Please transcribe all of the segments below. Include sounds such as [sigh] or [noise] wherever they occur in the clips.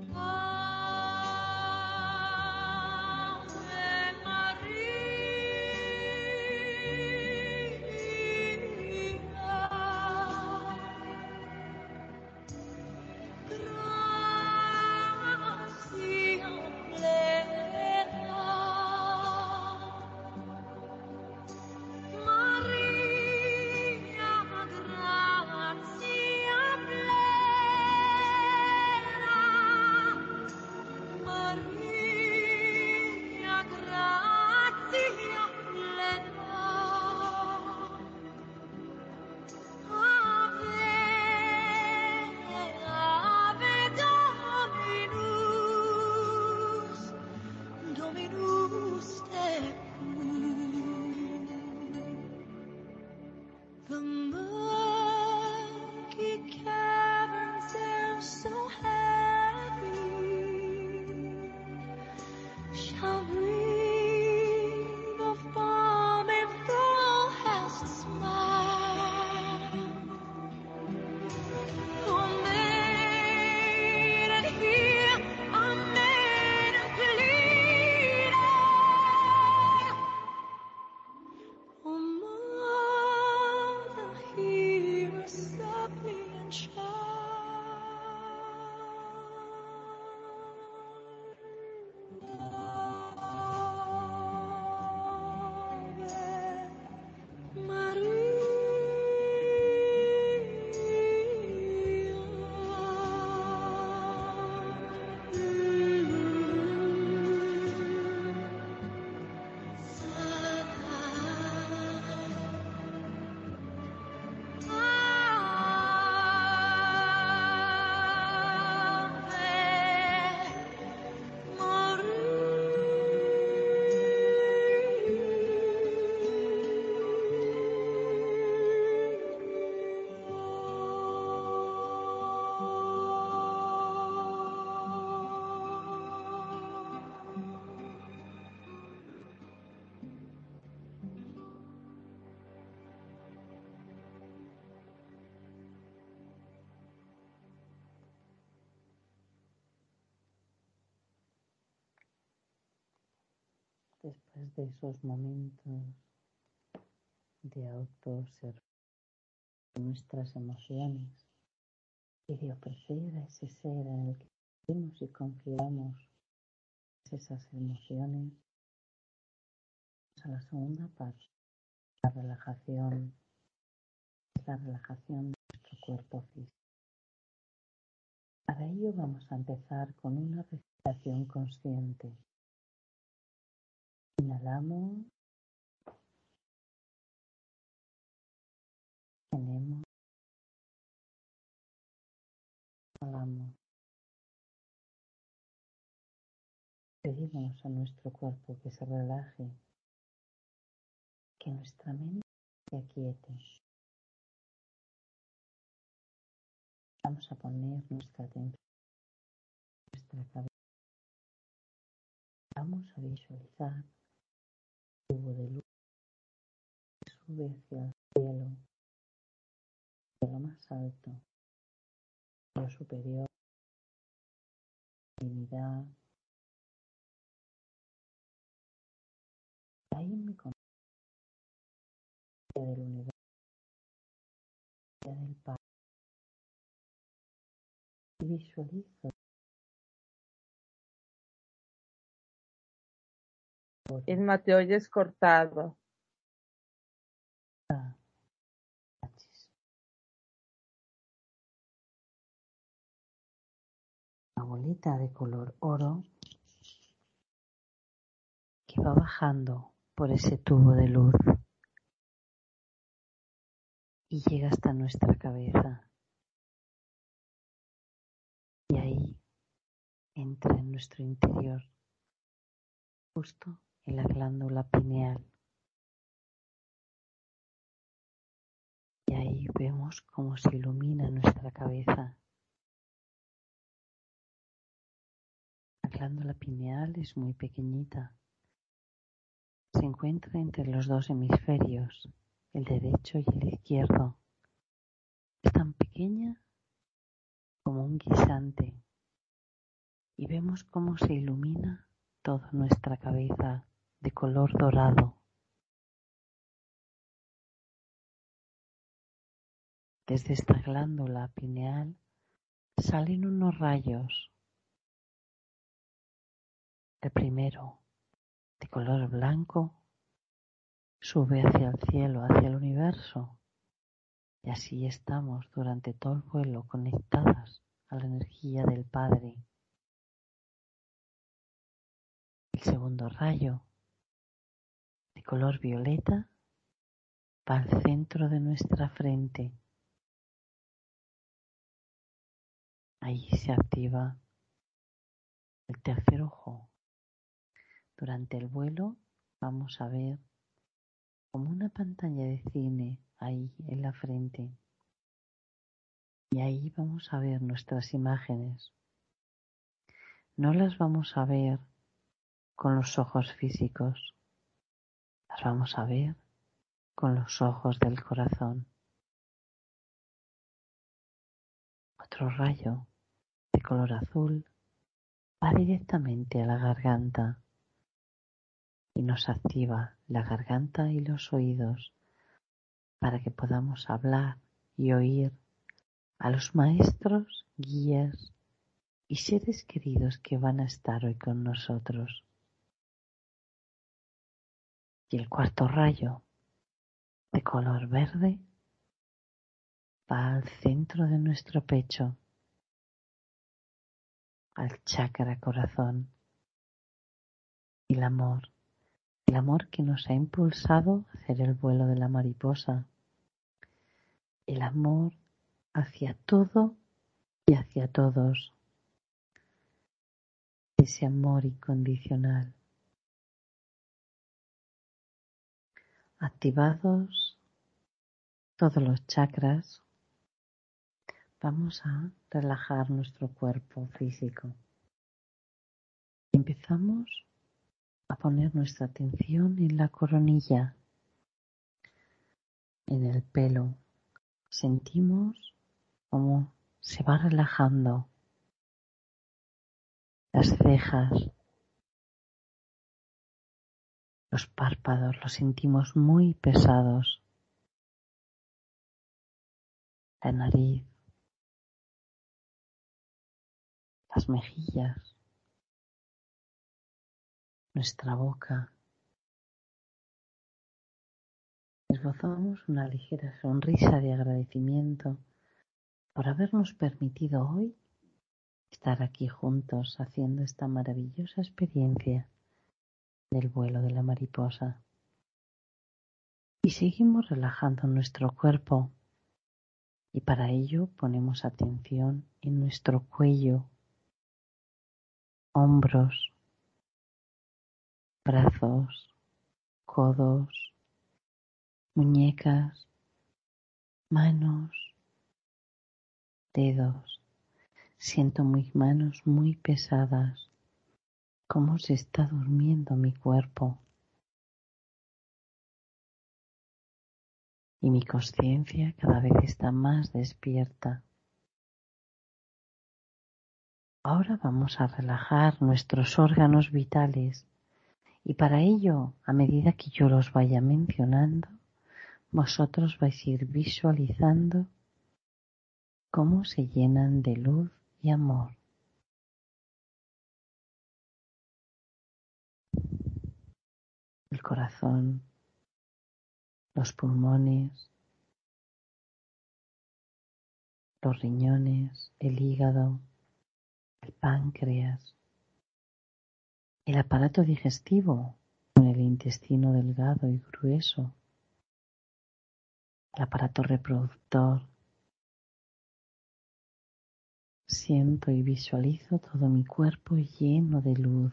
Oh. De esos momentos de autoobservación nuestras emociones y de ofrecer a ese ser en el que vemos y confiamos esas emociones, a la segunda parte, la relajación, la relajación de nuestro cuerpo físico. Para ello vamos a empezar con una respiración consciente. Inhalamos. Tenemos. Inhalamos. Pedimos a nuestro cuerpo que se relaje, que nuestra mente se aquiete. Vamos a poner nuestra atención en nuestra cabeza. Vamos a visualizar tubo de luz que sube hacia el cielo, de lo más alto, lo superior, divinidad. Ahí me conecto del universo, del Padre. Y visualizo Isma, te oyes cortado. Una bolita de color oro que va bajando por ese tubo de luz y llega hasta nuestra cabeza. Y ahí entra en nuestro interior, justo en la glándula pineal. Y ahí vemos cómo se ilumina nuestra cabeza. La glándula pineal es muy pequeñita. Se encuentra entre los dos hemisferios, el derecho y el izquierdo. Es tan pequeña como un guisante y vemos cómo se ilumina toda nuestra cabeza de color dorado. Desde esta glándula pineal salen unos rayos. El primero, de color blanco, sube hacia el cielo, hacia el universo. Y así estamos durante todo el vuelo conectadas a la energía del Padre. El segundo rayo, color violeta, va al centro de nuestra frente. Ahí se activa el tercer ojo. Durante el vuelo vamos a ver como una pantalla de cine ahí en la frente. Y ahí vamos a ver nuestras imágenes. No las vamos a ver con los ojos físicos, vamos a ver con los ojos del corazón. Otro rayo de color azul va directamente a la garganta y nos activa la garganta y los oídos para que podamos hablar y oír a los maestros, guías y seres queridos que van a estar hoy con nosotros. Y el cuarto rayo de color verde va al centro de nuestro pecho, al chakra corazón, el amor el amor que nos ha impulsado a hacer el vuelo de la mariposa, el amor hacia todo y hacia todos, ese amor incondicional. Activados todos los chakras, vamos a relajar nuestro cuerpo físico. Empezamos a poner nuestra atención en la coronilla, en el pelo. Sentimos cómo se va relajando las cejas, Los párpados los sentimos muy pesados. La nariz, las mejillas, nuestra boca. Esbozamos una ligera sonrisa de agradecimiento por habernos permitido hoy estar aquí juntos haciendo esta maravillosa experiencia del vuelo de la mariposa. Y seguimos relajando nuestro cuerpo y para ello ponemos atención en nuestro cuello, hombros, brazos, codos, muñecas, manos, dedos. Siento mis manos muy pesadas, cómo se está durmiendo mi cuerpo. Y mi conciencia cada vez está más despierta. Ahora vamos a relajar nuestros órganos vitales y para ello, a medida que yo los vaya mencionando, vosotros vais a ir visualizando cómo se llenan de luz y amor. El corazón, los pulmones, los riñones, el hígado, el páncreas, el aparato digestivo con el intestino delgado y grueso, el aparato reproductor. Siento y visualizo todo mi cuerpo lleno de luz,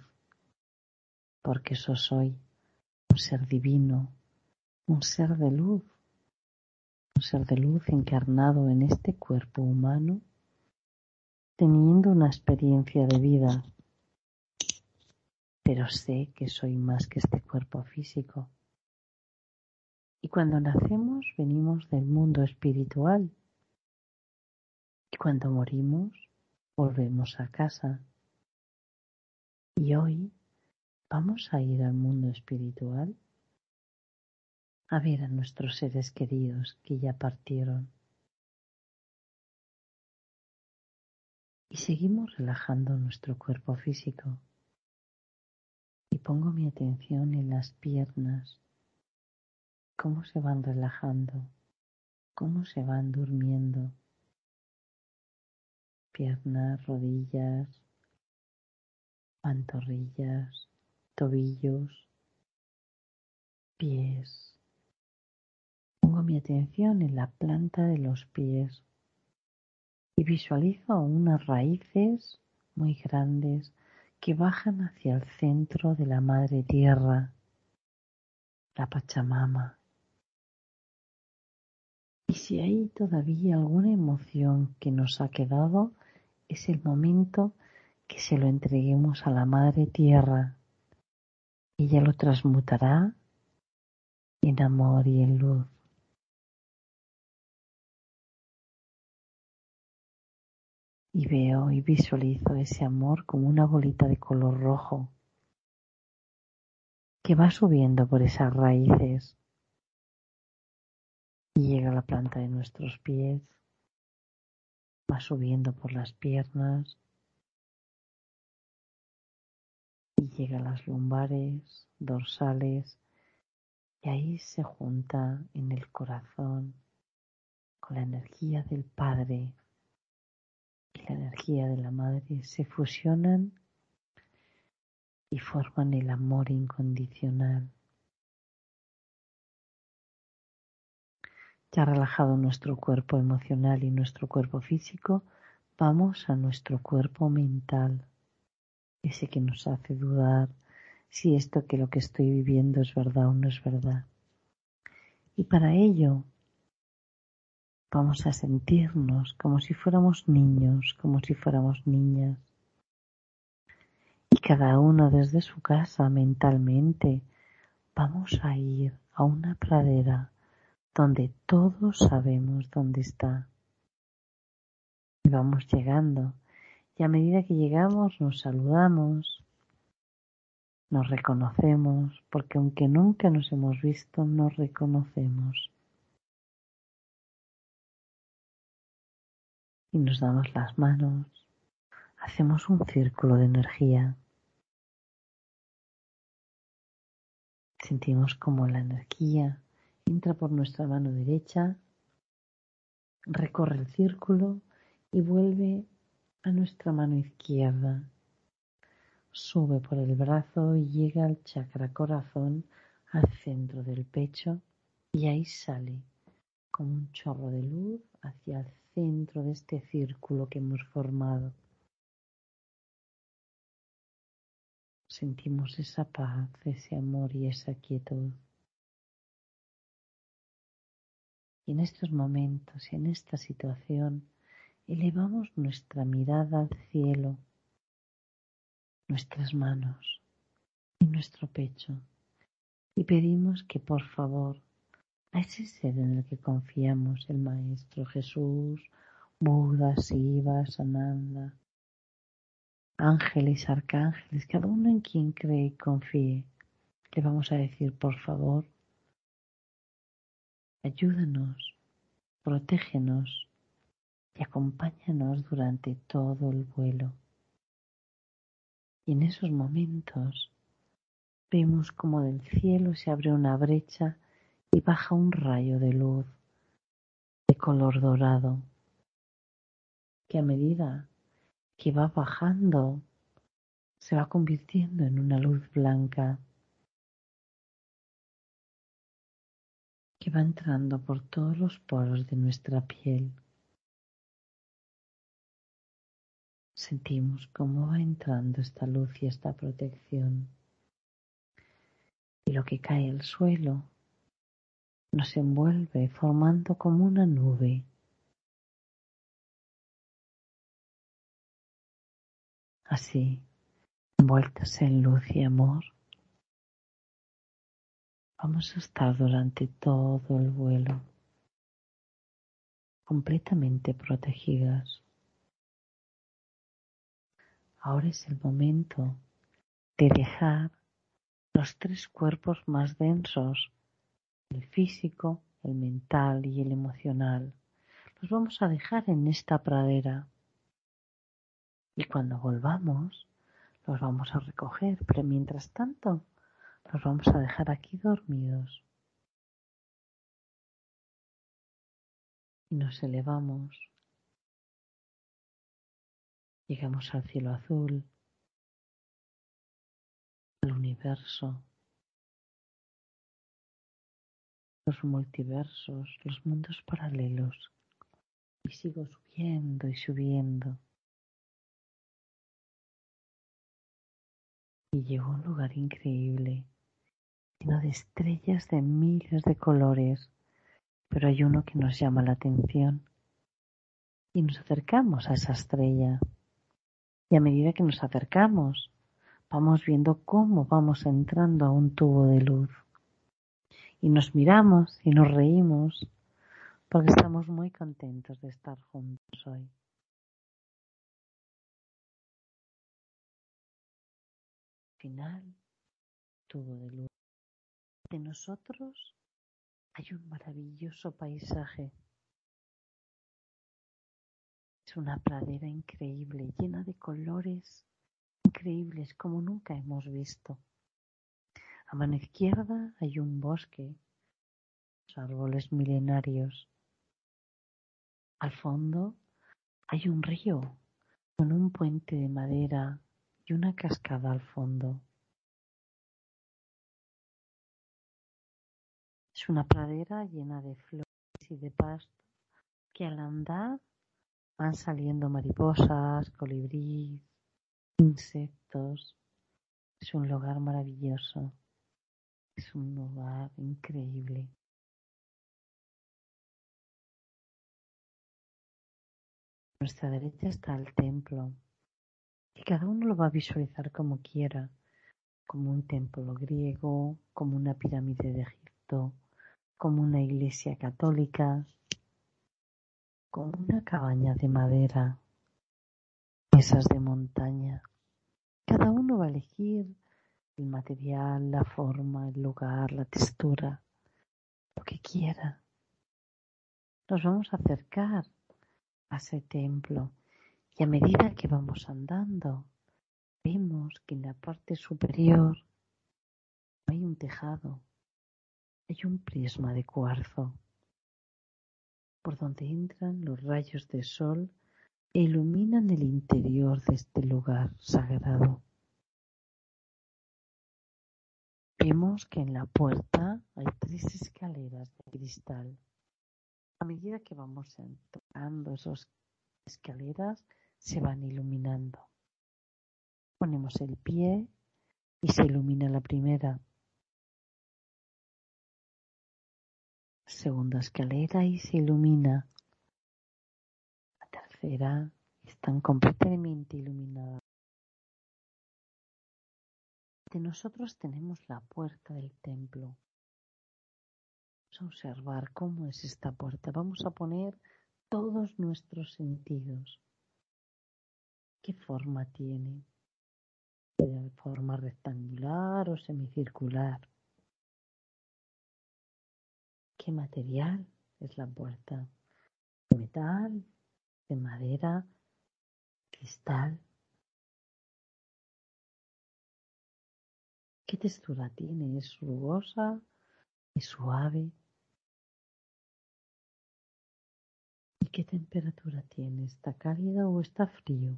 porque eso soy, un ser divino, un ser de luz, un ser de luz encarnado en este cuerpo humano, teniendo una experiencia de vida, pero sé que soy más que este cuerpo físico y cuando nacemos venimos del mundo espiritual. Y cuando morimos volvemos a casa. Y hoy vamos a ir al mundo espiritual a ver a nuestros seres queridos que ya partieron. Y seguimos relajando nuestro cuerpo físico. Y pongo mi atención en las piernas, cómo se van relajando, cómo se van durmiendo. Piernas, rodillas, pantorrillas, tobillos, pies. Pongo mi atención en la planta de los pies y visualizo unas raíces muy grandes que bajan hacia el centro de la madre tierra, la Pachamama. Y si hay todavía alguna emoción que nos ha quedado, es el momento que se lo entreguemos a la Madre Tierra. Ella lo transmutará en amor y en luz. Y veo y visualizo ese amor como una bolita de color rojo que va subiendo por esas raíces y llega a la planta de nuestros pies, va subiendo por las piernas y llega a las lumbares, dorsales y ahí se junta en el corazón con la energía del Padre y la energía de la Madre se fusionan y forman el amor incondicional. Ya relajado nuestro cuerpo emocional y nuestro cuerpo físico, vamos a nuestro cuerpo mental, ese que nos hace dudar si esto que lo que estoy viviendo es verdad o no es verdad. Y para ello vamos a sentirnos como si fuéramos niños, como si fuéramos niñas. Y cada uno desde su casa mentalmente vamos a ir a una pradera donde todos sabemos dónde está. Y vamos llegando. Y a medida que llegamos nos saludamos Nos reconocemos porque aunque nunca nos hemos visto, nos reconocemos. Y nos damos las manos, hacemos un círculo de energía. Sentimos como la energía entra por nuestra mano derecha, recorre el círculo y vuelve a nuestra mano izquierda. Sube por el brazo y llega al chakra corazón, al centro del pecho y ahí sale como un chorro de luz hacia el centro de este círculo que hemos formado. Sentimos esa paz, ese amor y esa quietud. Y en estos momentos en esta situación elevamos nuestra mirada al cielo, nuestras manos y nuestro pecho y pedimos que por favor a ese ser en el que confiamos, el Maestro Jesús, Buda, Siva, Sananda, ángeles, arcángeles, cada uno en quien cree y confíe, le vamos a decir por favor, ayúdanos, protégenos y acompáñanos durante todo el vuelo. Y en esos momentos vemos como del cielo se abre una brecha y baja un rayo de luz de color dorado, que a medida que va bajando se va convirtiendo en una luz blanca que va entrando por todos los poros de nuestra piel. Sentimos cómo va entrando esta luz y esta protección. Y lo que cae al suelo nos envuelve formando como una nube. Así, envueltas en luz y amor, vamos a estar durante todo el vuelo completamente protegidas. Ahora es el momento de dejar los tres cuerpos más densos, el físico, el mental y el emocional. Los vamos a dejar en esta pradera. Y cuando volvamos, los vamos a recoger, pero mientras tanto, los vamos a dejar aquí dormidos. Y nos elevamos Llegamos al cielo azul, al universo, los multiversos, los mundos paralelos. Y sigo subiendo y subiendo. Y llego a un lugar increíble, lleno de estrellas de miles de colores, pero hay uno que nos llama la atención. Y nos acercamos a esa estrella. Y a medida que nos acercamos, vamos viendo cómo vamos entrando a un tubo de luz. Y nos miramos y nos reímos porque estamos muy contentos de estar juntos hoy. Final, tubo de luz. De nosotros hay un maravilloso paisaje una pradera increíble, llena de colores increíbles como nunca hemos visto. A mano izquierda hay un bosque, árboles milenarios. Al fondo hay un río con un puente de madera y una cascada al fondo. Es una pradera llena de flores y de pasto que al andar Van saliendo mariposas, colibríes, insectos. Es un lugar maravilloso. Es un lugar increíble. A nuestra derecha está el templo y cada uno lo va a visualizar como quiera, como un templo griego, como una pirámide de Egipto, como una iglesia católica, con una cabaña de madera, mesas de montaña. Cada uno va a elegir el material, la forma, el lugar, la textura, lo que quiera. Nos vamos a acercar a ese templo y a medida que vamos andando, vemos que en la parte superior hay un tejado, hay un prisma de cuarzo por donde entran los rayos de sol e iluminan el interior de este lugar sagrado. Vemos que en la puerta hay tres escaleras de cristal. A medida que vamos entrando esas escaleras, se van iluminando. Ponemos el pie y se ilumina la primera. Segunda escalera y se ilumina. La tercera están completamente iluminadas. De nosotros tenemos la puerta del templo. Vamos a observar cómo es esta puerta. Vamos a poner todos nuestros sentidos. ¿Qué forma tiene? ¿De forma rectangular o semicircular? ¿Qué material es la puerta? ¿De metal? ¿De madera? ¿Cristal? ¿Qué textura tiene? ¿Es rugosa? ¿Es suave? ¿Y qué temperatura tiene? ¿Está cálida o está frío?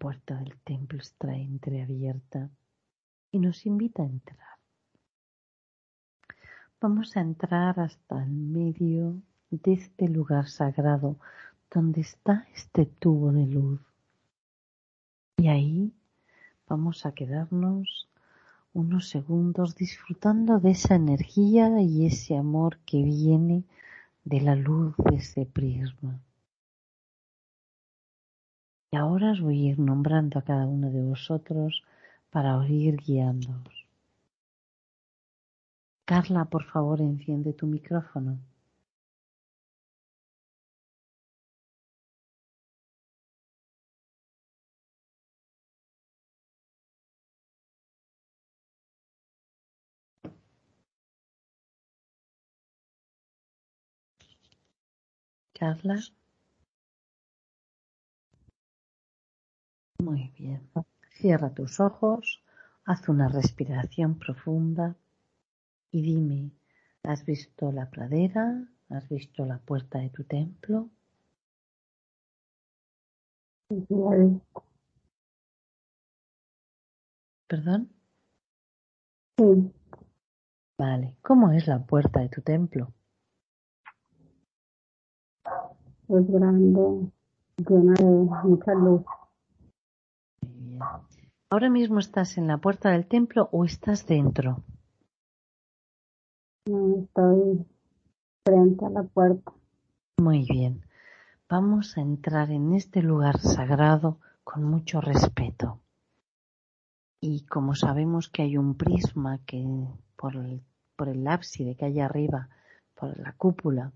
Puerta del templo está entreabierta y nos invita a entrar. Vamos a entrar hasta el medio de este lugar sagrado donde está este tubo de luz. Y ahí vamos a quedarnos unos segundos disfrutando de esa energía y ese amor que viene de la luz de ese prisma. Y ahora os voy a ir nombrando a cada uno de vosotros para ir guiándoos. Carla, por favor, enciende tu micrófono. Carla. Muy bien. Cierra tus ojos, haz una respiración profunda y dime, ¿has visto la pradera? ¿Has visto la puerta de tu templo? ¿Perdón? Sí, Vale. ¿Cómo es la puerta de tu templo? es grande, llena de mucha luz. ¿Ahora mismo estás en la puerta del templo o estás dentro? No estoy frente a la puerta. Muy bien. Vamos a entrar en este lugar sagrado con mucho respeto. Y como sabemos que hay un prisma que por el, por el ábside que hay arriba, por la cúpula,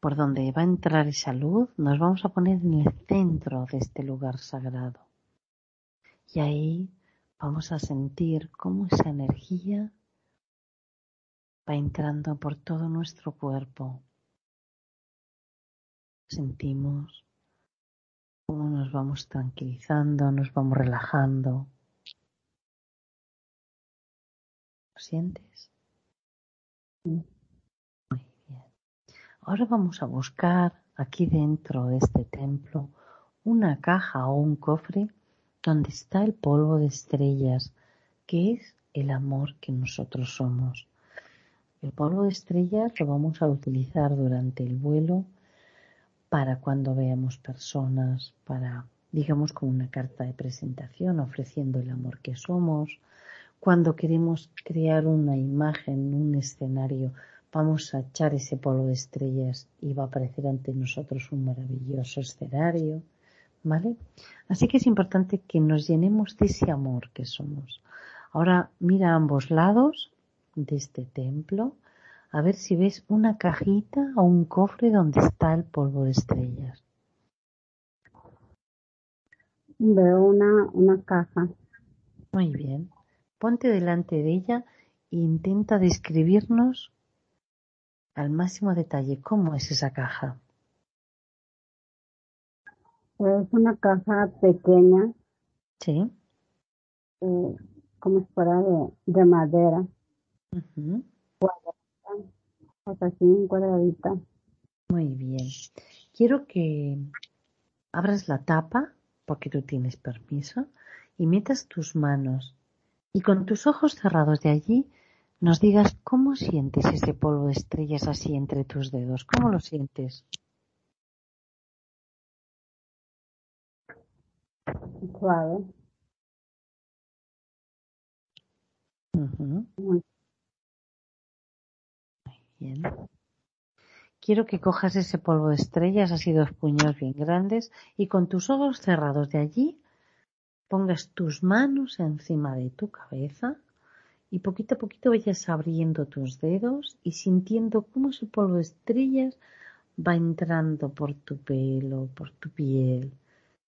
por donde va a entrar esa luz, nos vamos a poner en el centro de este lugar sagrado. Y ahí vamos a sentir cómo esa energía va entrando por todo nuestro cuerpo. Sentimos cómo nos vamos tranquilizando, nos vamos relajando. ¿Lo sientes? Muy bien. Ahora vamos a buscar aquí dentro de este templo una caja o un cofre donde está el polvo de estrellas, que es el amor que nosotros somos. El polvo de estrellas lo vamos a utilizar durante el vuelo para cuando veamos personas, para, digamos, como una carta de presentación ofreciendo el amor que somos. Cuando queremos crear una imagen, un escenario, vamos a echar ese polvo de estrellas y va a aparecer ante nosotros un maravilloso escenario. ¿Vale? Así que es importante que nos llenemos de ese amor que somos. Ahora mira a ambos lados de este templo a ver si ves una cajita o un cofre donde está el polvo de estrellas. Veo una, una caja. Muy bien. Ponte delante de ella e intenta describirnos al máximo detalle cómo es esa caja. Es una caja pequeña, Sí. eh, como si fuera de, de madera, Ujú. o sea, así cuadradita. Muy bien. Quiero que abras la tapa, porque tú tienes permiso, y metas tus manos y con tus ojos cerrados de allí nos digas cómo sientes ese polvo de estrellas así entre tus dedos. ¿Cómo lo sientes? Suave. Ujú. Muy Bien. Quiero que cojas ese polvo de estrellas, así dos puños bien grandes, y con tus ojos cerrados de allí pongas tus manos encima de tu cabeza y poquito a poquito vayas abriendo tus dedos y sintiendo cómo ese polvo de estrellas va entrando por tu pelo, por tu piel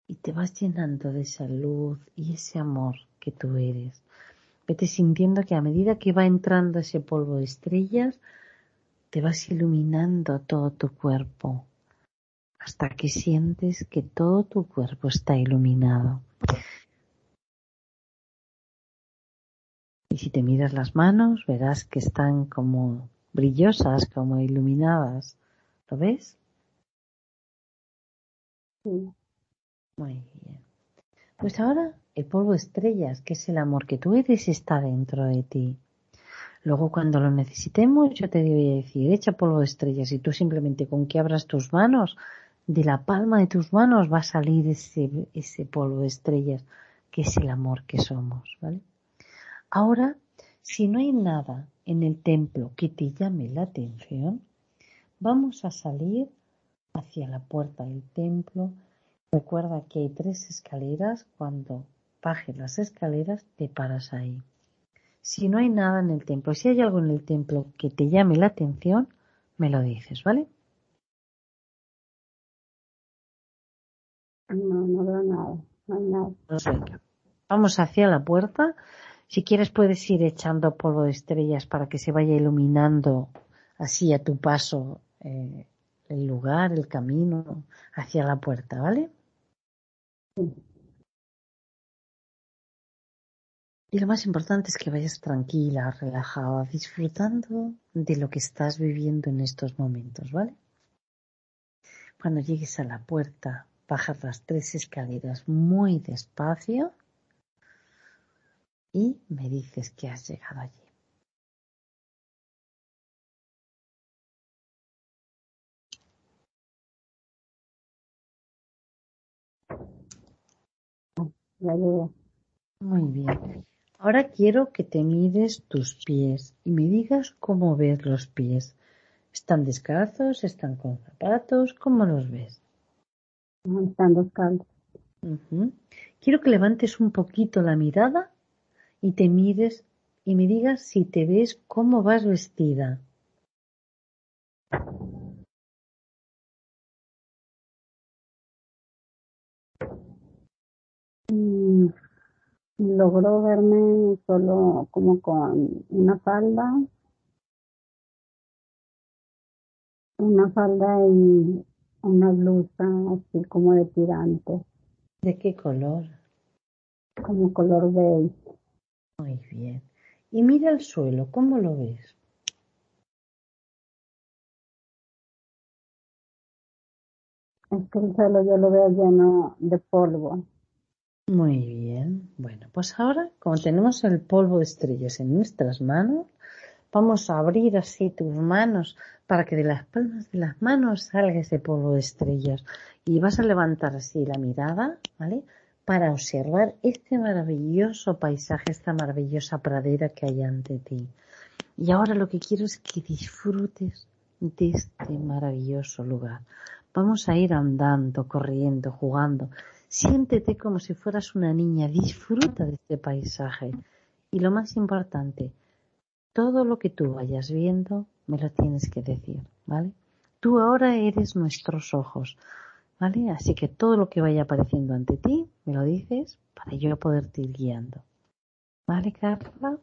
y te vas llenando de esa luz y ese amor que tú eres. Vete sintiendo que a medida que va entrando ese polvo de estrellas, te vas iluminando todo tu cuerpo hasta que sientes que todo tu cuerpo está iluminado. Y si te miras las manos, verás que están como brillosas, como iluminadas. ¿Lo ves? Muy bien. Pues ahora el polvo estrellas, que es el amor que tú eres, está dentro de ti. Luego cuando lo necesitemos, yo te voy a decir, echa polvo de estrellas y tú simplemente con que abras tus manos, de la palma de tus manos va a salir ese, ese polvo de estrellas, que es el amor que somos, ¿vale? Ahora, si no hay nada en el templo que te llame la atención, vamos a salir hacia la puerta del templo. Recuerda que hay tres escaleras. Cuando bajes las escaleras, te paras ahí. Si no hay nada en el templo, si hay algo en el templo que te llame la atención, me lo dices, ¿vale? No, no veo nada. No hay nada. Pues venga. Vamos hacia la puerta. Si quieres puedes ir echando polvo de estrellas para que se vaya iluminando así a tu paso eh, el lugar, el camino hacia la puerta, ¿vale? Y lo más importante es que vayas tranquila, relajada, disfrutando de lo que estás viviendo en estos momentos, ¿vale? Cuando llegues a la puerta, bajas las tres escaleras muy despacio y me dices que has llegado allí. Muy bien. Ahora quiero que te mires tus pies y me digas cómo ves los pies. ¿Están descalzos? ¿Están con zapatos? ¿Cómo los ves? Están descalzos. Quiero que levantes un poquito la mirada y te mires y me digas si te ves cómo vas vestida. Mm, logró verme solo como con una falda, una falda y una blusa así como de tirante, ¿De qué color? como color beige. Muy bien. Y mira el suelo, ¿cómo lo ves? Es que el suelo yo lo veo lleno de polvo. Muy bien. Bueno, pues ahora, como tenemos el polvo de estrellas en nuestras manos, vamos a abrir así tus manos para que de las palmas de las manos salga ese polvo de estrellas. Y vas a levantar así la mirada, ¿vale? Para observar este maravilloso paisaje, esta maravillosa pradera que hay ante ti. Y ahora lo que quiero es que disfrutes de este maravilloso lugar. Vamos a ir andando, corriendo, jugando. Siéntete como si fueras una niña, disfruta de este paisaje. Y lo más importante, todo lo que tú vayas viendo me lo tienes que decir, ¿vale? Tú ahora eres nuestros ojos. ¿Vale? Así que todo lo que vaya apareciendo ante ti, me lo dices para yo poderte ir guiando. ¿Vale, Carla?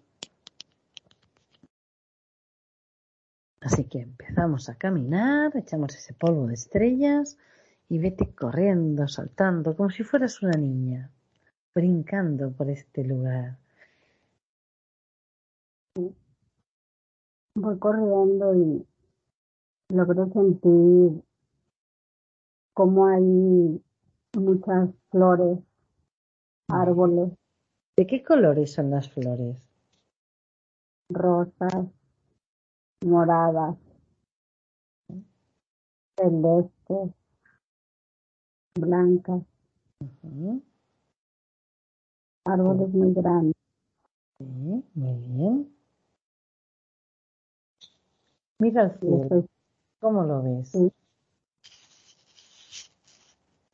Así que empezamos a caminar, echamos ese polvo de estrellas y vete corriendo, saltando, como si fueras una niña, brincando por este lugar. Voy corriendo y logro sentir como hay muchas flores, árboles, ¿De qué colores son las flores? rosas, moradas, celestes, blancas, árboles muy grandes. Sí, muy bien. Mira el cielo, ¿cómo lo ves? Sí.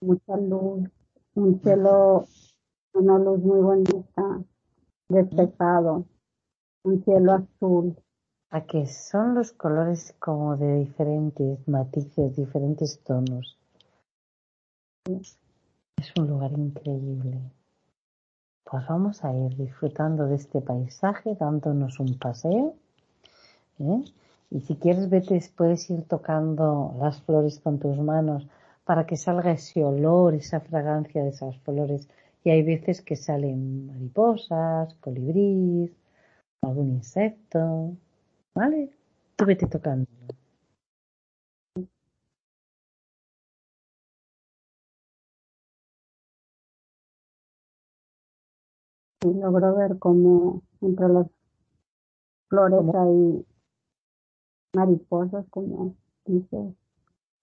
mucha luz, un cielo, una luz muy bonita, despejado, un cielo azul, A que son los colores como de diferentes matices, diferentes tonos. Es un lugar increíble. Pues vamos a ir disfrutando de este paisaje, dándonos un paseo. ¿eh? Y si quieres, vete, puedes ir tocando las flores con tus manos para que salga ese olor, esa fragancia de esas flores. Y hay veces que salen mariposas, colibríes, algún insecto. ¿Vale? Tú vete tocando. Y logro ver como entre las flores hay mariposas, como dices.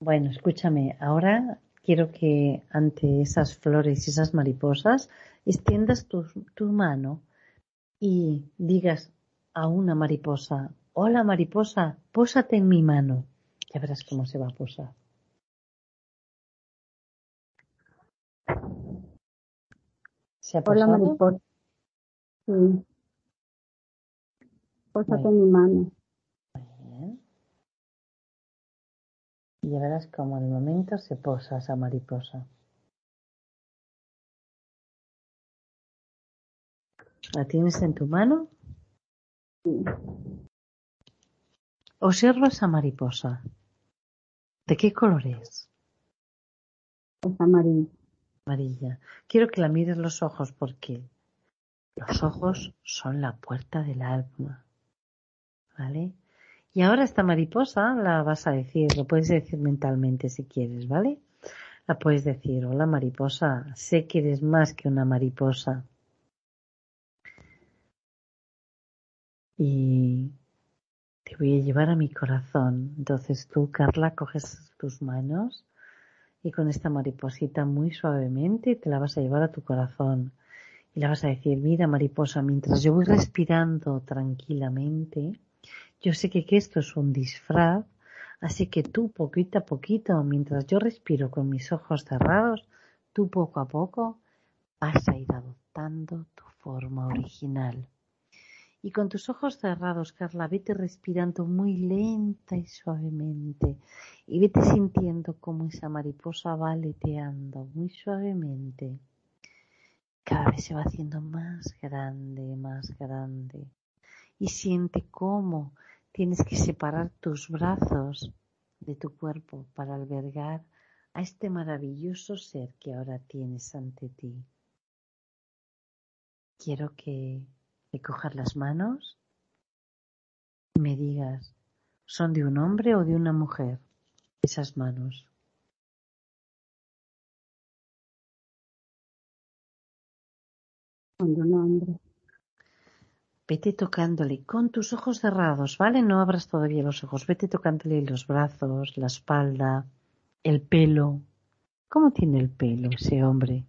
Bueno, escúchame, ahora quiero que ante esas flores y esas mariposas extiendas tu, tu mano y digas a una mariposa, hola mariposa, pósate en mi mano. Ya verás cómo se va a posar. ¿Se ha Hola mariposa. Sí. Pósate Muy en mi mano. Bien. Y ya verás cómo al momento se posa esa mariposa. ¿La tienes en tu mano? Sí. Observa esa mariposa. ¿De qué color es? Es amarillo. Amarilla. Quiero que la mires los ojos porque los ojos son la puerta del alma. ¿Vale? Y ahora esta mariposa la vas a decir, lo puedes decir mentalmente si quieres, ¿vale? La puedes decir, hola mariposa, sé que eres más que una mariposa. Y te voy a llevar a mi corazón. Entonces tú, Carla, coges tus manos y con esta mariposita muy suavemente te la vas a llevar a tu corazón. Y la vas a decir, mira mariposa, mientras yo voy respirando tranquilamente, yo sé que, esto es un disfraz, así que tú poquito a poquito, mientras yo respiro con mis ojos cerrados, tú poco a poco vas a ir adoptando tu forma original. Y con tus ojos cerrados, Carla, vete respirando muy lenta y suavemente. Y vete sintiendo cómo esa mariposa va aleteando muy suavemente. Cada vez se va haciendo más grande, más grande. Y siente cómo tienes que separar tus brazos de tu cuerpo para albergar a este maravilloso ser que ahora tienes ante ti. Quiero que me cojas las manos y me digas, ¿son de un hombre o de una mujer esas manos? Vete tocándole con tus ojos cerrados, ¿vale? No abras todavía los ojos. Vete tocándole los brazos, la espalda, el pelo. ¿Cómo tiene el pelo ese hombre?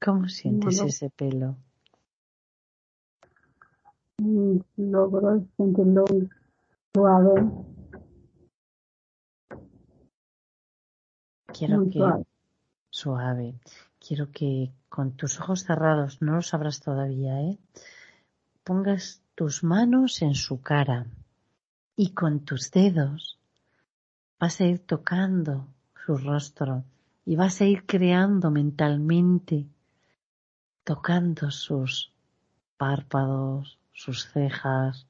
¿Cómo sientes ese pelo? Mm, Logro sentirlo suave, Quiero muy que suave. suave. Quiero que con tus ojos cerrados, no los abras todavía, ¿eh? pongas tus manos en su cara y con tus dedos vas a ir tocando su rostro y vas a ir creando mentalmente, tocando sus párpados, sus cejas,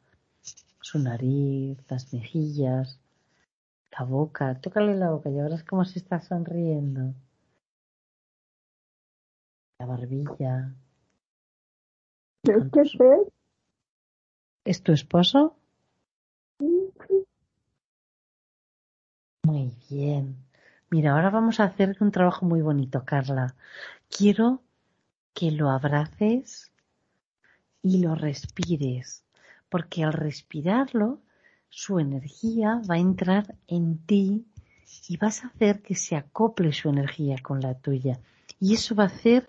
su nariz, las mejillas, la boca. Tócale la boca y verás cómo se está sonriendo. La barbilla. ¿Es que es? ¿Es tu esposo? Muy bien. Mira, ahora vamos a hacer un trabajo muy bonito, Carla. Quiero que lo abraces y lo respires, porque al respirarlo, su energía va a entrar en ti y vas a hacer que se acople su energía con la tuya. Y eso va a hacer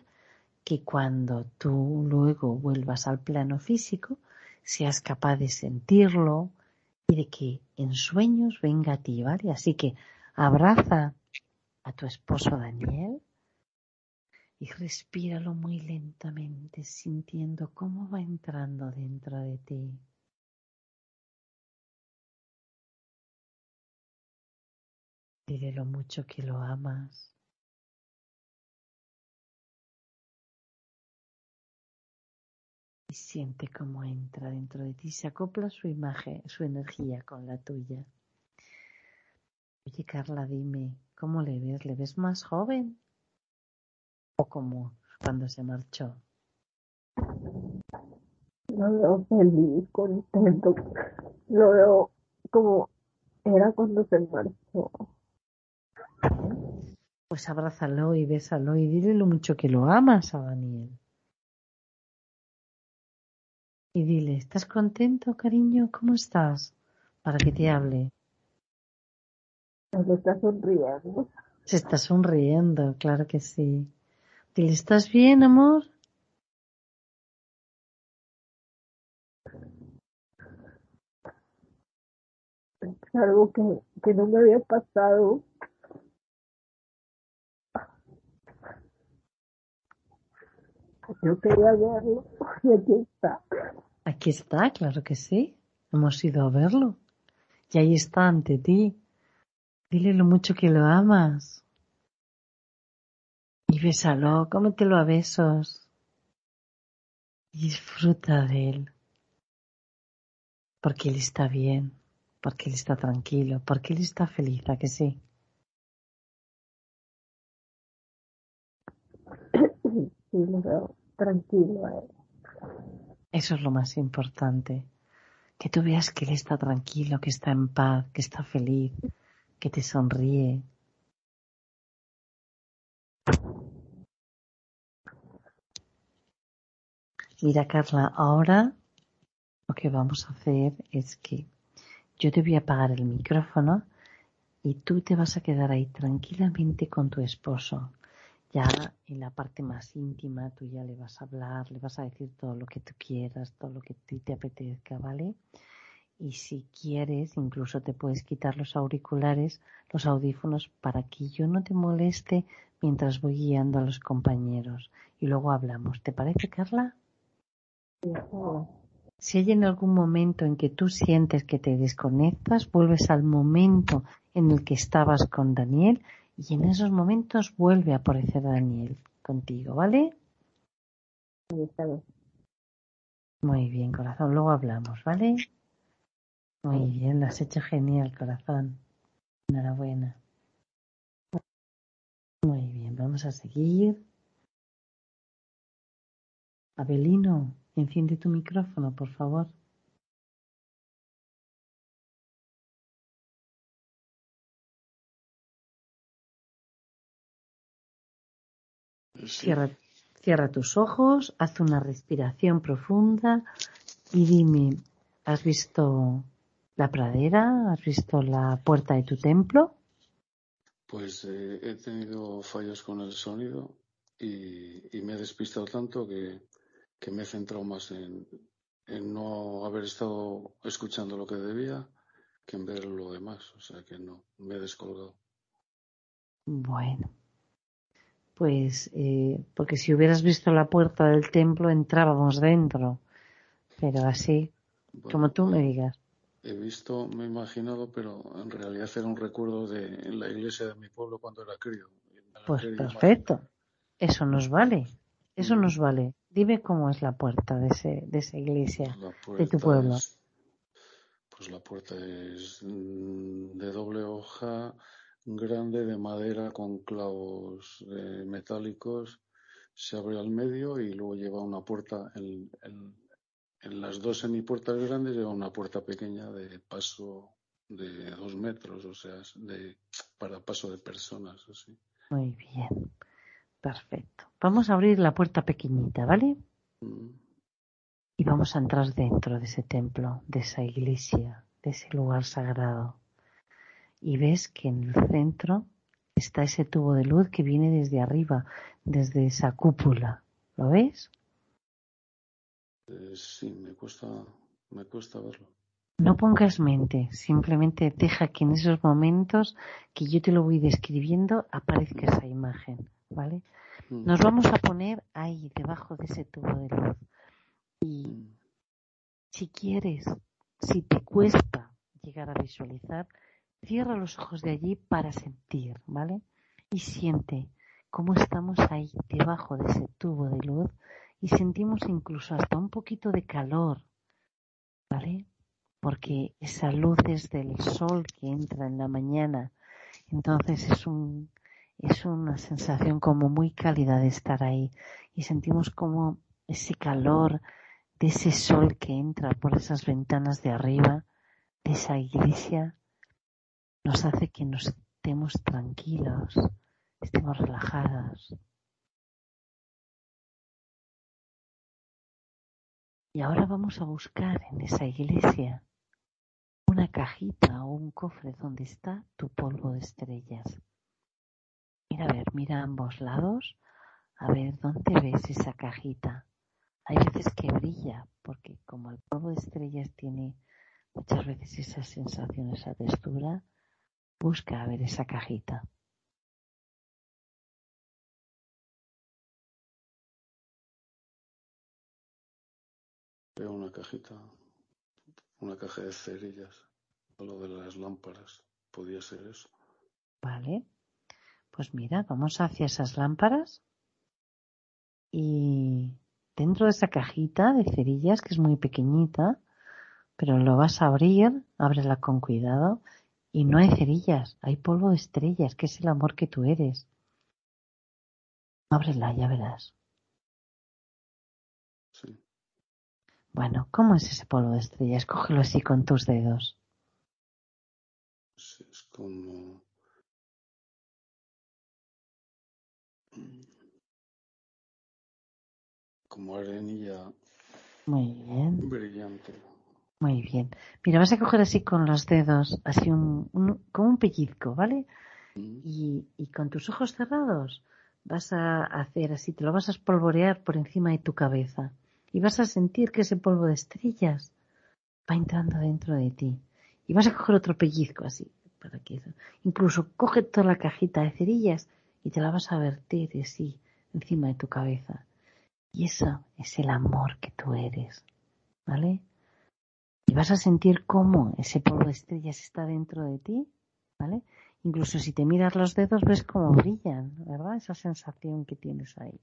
que cuando tú luego vuelvas al plano físico, seas capaz de sentirlo y de que en sueños venga a ti, ¿vale? Así que abraza a tu esposo Daniel y respíralo muy lentamente, sintiendo cómo va entrando dentro de ti. Dile lo mucho que lo amas. Y siente cómo entra dentro de ti, se acopla su imagen, su energía con la tuya. Oye, Carla, dime, ¿cómo le ves? ¿Le ves más joven? ¿O como cuando se marchó? Lo veo feliz, contento. Lo veo como era cuando se marchó. Pues abrázalo y bésalo y dile lo mucho que lo amas a Daniel. Y dile, ¿estás contento, cariño? ¿Cómo estás? Para que te hable. Se está sonriendo. Se está sonriendo, claro que sí. Dile, ¿estás bien, amor? Es algo que, que no me había pasado. Yo quería verlo aquí está. Aquí está, claro que sí. Hemos ido a verlo. Y ahí está ante ti. Dile lo mucho que lo amas. Y bésalo, cómetelo a besos. Y disfruta de él. Porque él está bien, porque él está tranquilo, porque él está feliz, ¿a que sí? Lo veo tranquilo. Eso es lo más importante. Que tú veas que él está tranquilo, que está en paz, que está feliz, que te sonríe. Mira, Carla, ahora lo que vamos a hacer es que yo te voy a apagar el micrófono y tú te vas a quedar ahí tranquilamente con tu esposo. Ya en la parte más íntima tú ya le vas a hablar, le vas a decir todo lo que tú quieras, todo lo que ti te apetezca, ¿vale? Y si quieres, incluso te puedes quitar los auriculares, los audífonos, para que yo no te moleste mientras voy guiando a los compañeros. Y luego hablamos. ¿Te parece, Carla? Si hay en algún momento en que tú sientes que te desconectas, vuelves al momento en el que estabas con Daniel y en esos momentos vuelve a aparecer Daniel contigo, ¿vale? Sí, está bien. Muy bien, corazón. Luego hablamos, ¿vale? Muy bien, lo has hecho genial, corazón. Enhorabuena. Muy bien, vamos a seguir. Abelino, enciende tu micrófono, por favor. Cierra, cierra tus ojos, haz una respiración profunda y dime, ¿has visto la pradera? ¿Has visto la puerta de tu templo? Pues eh, he tenido fallos con el sonido y, y me he despistado tanto que, que me he centrado más en, en no haber estado escuchando lo que debía que en ver lo demás. O sea que no, me he descolgado. Bueno, pues eh, porque si hubieras visto la puerta del templo entrábamos dentro, pero así, Bueno, como tú me digas. He visto, me he imaginado, pero en realidad era un recuerdo de la iglesia de mi pueblo cuando era crío. Pues perfecto. Eso nos vale. Eso nos vale. Dime cómo es la puerta de, ese, de esa iglesia. de tu pueblo. es- pues la puerta es mm, de doble hoja, grande, de madera con clavos eh, metálicos. Se abre al medio y luego lleva una puerta en, en- en las dos semipuertas grandes lleva una puerta pequeña de paso de dos metros, o sea, de, para paso de personas, así. Muy bien. Perfecto. Vamos a abrir la puerta pequeñita, ¿vale? Mm. Y vamos a entrar dentro de ese templo, de esa iglesia, de ese lugar sagrado. Y ves que en el centro está ese tubo de luz que viene desde arriba, desde esa cúpula. ¿Lo ves? Eh, sí, me cuesta, me cuesta verlo. No pongas mente, simplemente deja que en esos momentos que yo te lo voy describiendo aparezca esa imagen, ¿vale? Mm. Nos vamos a poner ahí, debajo de ese tubo de luz. Y Mm. si quieres, si te cuesta llegar a visualizar, cierra los ojos de allí para sentir, ¿vale? Y siente cómo estamos ahí debajo de ese tubo de luz y sentimos incluso hasta un poquito de calor, ¿vale? Porque esa luz es del sol que entra en la mañana, entonces es un es una sensación como muy cálida de estar ahí y sentimos como ese calor de ese sol que entra por esas ventanas de arriba de esa iglesia nos hace que nos estemos tranquilos, estemos relajados. Y ahora vamos a buscar en esa iglesia una cajita o un cofre donde está tu polvo de estrellas. Mira, a ver, mira a ambos lados, a ver dónde ves esa cajita. Hay veces que brilla, porque como el polvo de estrellas tiene muchas veces esa sensación, esa textura, busca a ver esa cajita. Veo una cajita, una caja de cerillas, lo de las lámparas. Podía ser eso. Vale. Pues mira, vamos hacia esas lámparas y dentro de esa cajita de cerillas, que es muy pequeñita, pero lo vas a abrir, ábrela con cuidado y no hay cerillas, hay polvo de estrellas, que es el amor que tú eres. Ábrela, ya verás. Sí. Bueno, ¿cómo es ese polvo de estrellas? Cógelo así con tus dedos. Sí, es como. Como arenilla Muy bien. brillante. Muy bien. Mira, vas a coger así con los dedos, así un, un- como un pellizco, ¿vale? Mm. Y, y con tus ojos cerrados vas a hacer así, te lo vas a espolvorear por encima de tu cabeza. Y vas a sentir que ese polvo de estrellas va entrando dentro de ti. Y vas a coger otro pellizco así, para que eso. Incluso coge toda la cajita de cerillas y te la vas a vertir así, encima de tu cabeza. Y eso es el amor que tú eres, ¿vale? Y vas a sentir cómo ese polvo de estrellas está dentro de ti, ¿vale? Incluso si te miras los dedos ves cómo brillan, ¿verdad? Esa sensación que tienes ahí.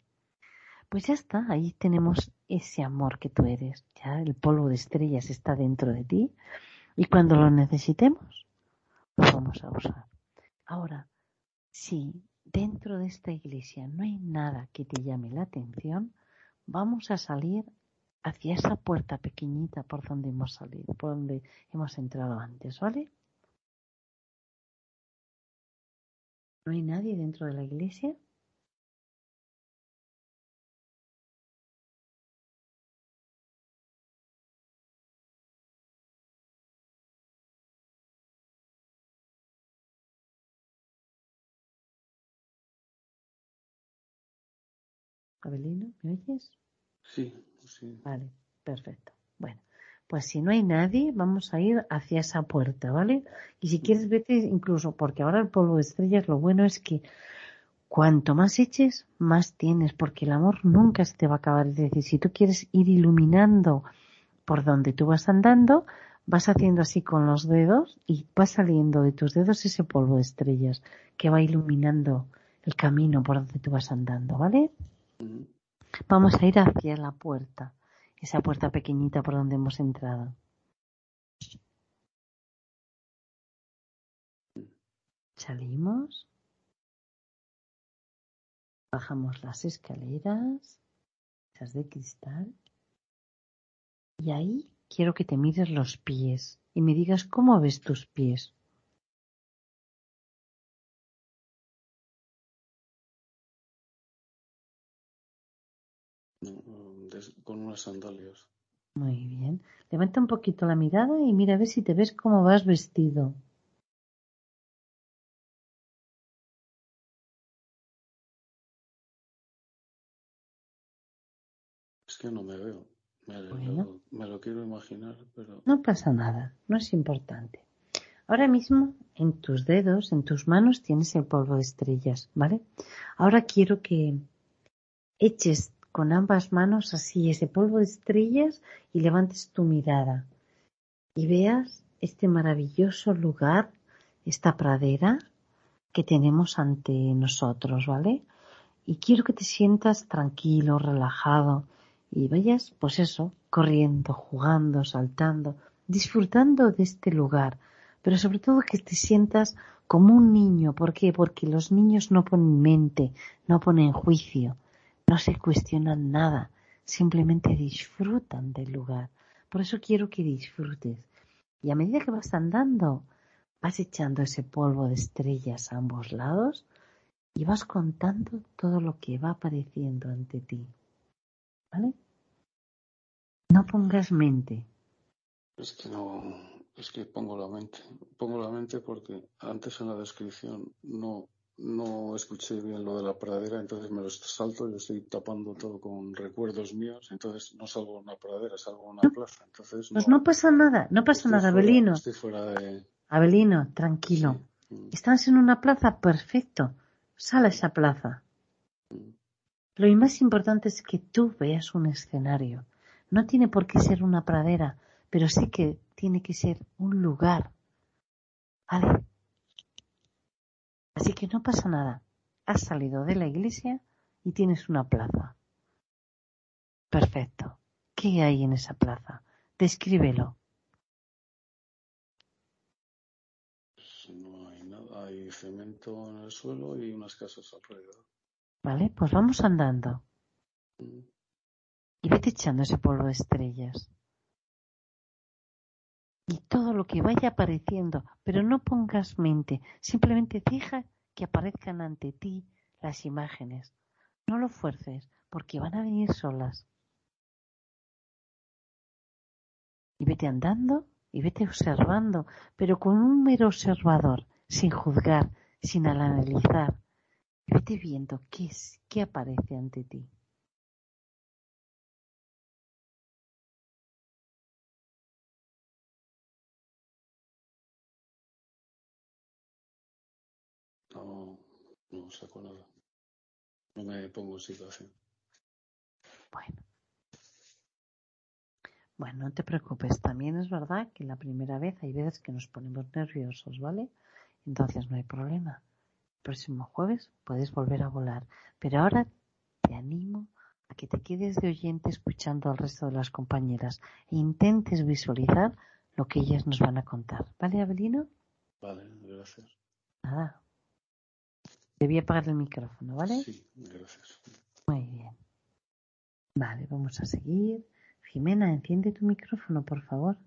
Pues ya está, ahí tenemos ese amor que tú eres. Ya el polvo de estrellas está dentro de ti y cuando lo necesitemos, lo vamos a usar. Ahora, si dentro de esta iglesia no hay nada que te llame la atención, vamos a salir hacia esa puerta pequeñita por donde hemos salido, por donde hemos entrado antes, ¿vale? ¿No hay nadie dentro de la iglesia? Abelino, ¿me oyes? Sí, sí. Vale, perfecto. Bueno, pues si no hay nadie, vamos a ir hacia esa puerta, ¿vale? Y si quieres, vete incluso, porque ahora el polvo de estrellas, lo bueno es que cuanto más eches, más tienes, porque el amor nunca se te va a acabar. Es decir, si tú quieres ir iluminando por donde tú vas andando, vas haciendo así con los dedos y va saliendo de tus dedos ese polvo de estrellas que va iluminando el camino por donde tú vas andando, ¿vale? Mm. Vamos a ir hacia la puerta, esa puerta pequeñita por donde hemos entrado. Salimos. Bajamos las escaleras, esas de cristal. Y ahí quiero que te mires los pies y me digas cómo ves tus pies. Con unas sandalias. Muy bien. Levanta un poquito la mirada y mira a ver si te ves cómo vas vestido. Es que no me veo. Me, Bueno. lo, me lo quiero imaginar, pero No pasa nada, no es importante. Ahora mismo en tus dedos, en tus manos tienes el polvo de estrellas, ¿vale? Ahora quiero que eches con ambas manos así ese polvo de estrellas y levantes tu mirada y veas este maravilloso lugar, esta pradera que tenemos ante nosotros, ¿vale? Y quiero que te sientas tranquilo, relajado y vayas, pues eso, corriendo, jugando, saltando, disfrutando de este lugar, pero sobre todo que te sientas como un niño. ¿Por qué? Porque los niños no ponen mente, no ponen juicio, no se cuestionan nada, simplemente disfrutan del lugar. Por eso quiero que disfrutes. Y a medida que vas andando, vas echando ese polvo de estrellas a ambos lados y vas contando todo lo que va apareciendo ante ti. ¿Vale? No pongas mente. es que no, es que pongo la mente. Pongo la mente porque antes en la descripción no, no escuché bien lo de la pradera, entonces me lo salto y lo estoy tapando todo con recuerdos míos, entonces no salgo a una pradera, salgo a una plaza. Entonces Pues no pasa nada, no pasa estoy nada, Abelino. Estoy fuera de. Abelino, tranquilo. sí, Estás en una plaza, perfecto. Sal a esa plaza. Lo más importante es que tú veas un escenario. No tiene por qué ser una pradera, pero sí que tiene que ser un lugar. ¿Vale? Así que no pasa nada. Has salido de la iglesia y tienes una plaza. Perfecto. ¿Qué hay en esa plaza? Descríbelo. pues no hay nada, hay cemento en el suelo y unas casas alrededor. ¿Vale? Pues vamos andando. Mm, y vete echando ese polvo de estrellas. Y todo lo que vaya apareciendo, pero no pongas mente, simplemente deja que aparezcan ante ti las imágenes. No lo fuerces, porque van a venir solas. Y vete andando y vete observando, pero con un mero observador, sin juzgar, sin analizar. Y vete viendo qué es, qué aparece ante ti. No, no saco nada. No me pongo en situación. Bueno. Bueno, no te preocupes. También es verdad que la primera vez hay veces que nos ponemos nerviosos, ¿vale? Entonces no hay problema. El próximo jueves puedes volver a volar. Pero ahora te animo a que te quedes de oyente escuchando al resto de las compañeras e intentes visualizar lo que ellas nos van a contar. ¿Vale, Abelino? Vale, gracias. Nada. Debí apagar el micrófono, ¿vale? Sí, gracias. Muy bien. Vale, vamos a seguir. Jimena, enciende tu micrófono, por favor.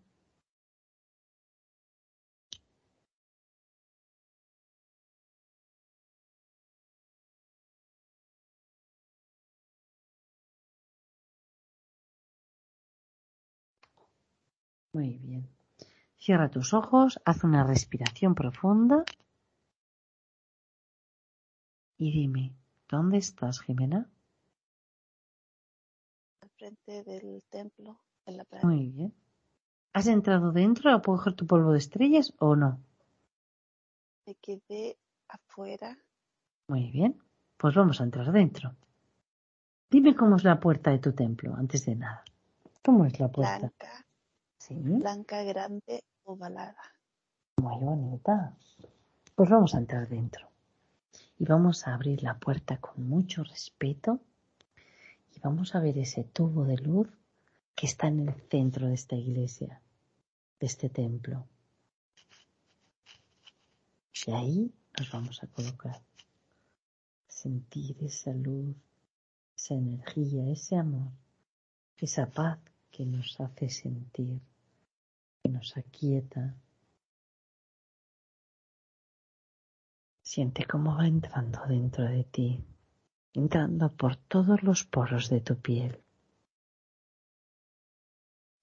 Muy bien. Cierra tus ojos, haz una respiración profunda y dime, ¿dónde estás, Jimena? al frente del templo en la playa. Muy bien. ¿Has entrado dentro a coger tu polvo de estrellas o no? Me quedé afuera, Muy bien. Pues vamos a entrar dentro. Dime cómo es la puerta de tu templo, antes de nada. ¿Cómo es la puerta? blanca, Sí, blanca, grande, ovalada. muy bonita. Pues vamos a entrar dentro. Y vamos a abrir la puerta con mucho respeto. Y vamos a ver ese tubo de luz que está en el centro de esta iglesia, de este templo. Y ahí nos vamos a colocar. Sentir esa luz, esa energía, ese amor, esa paz que nos hace sentir, que nos aquieta. Siente cómo va entrando dentro de ti, entrando por todos los poros de tu piel.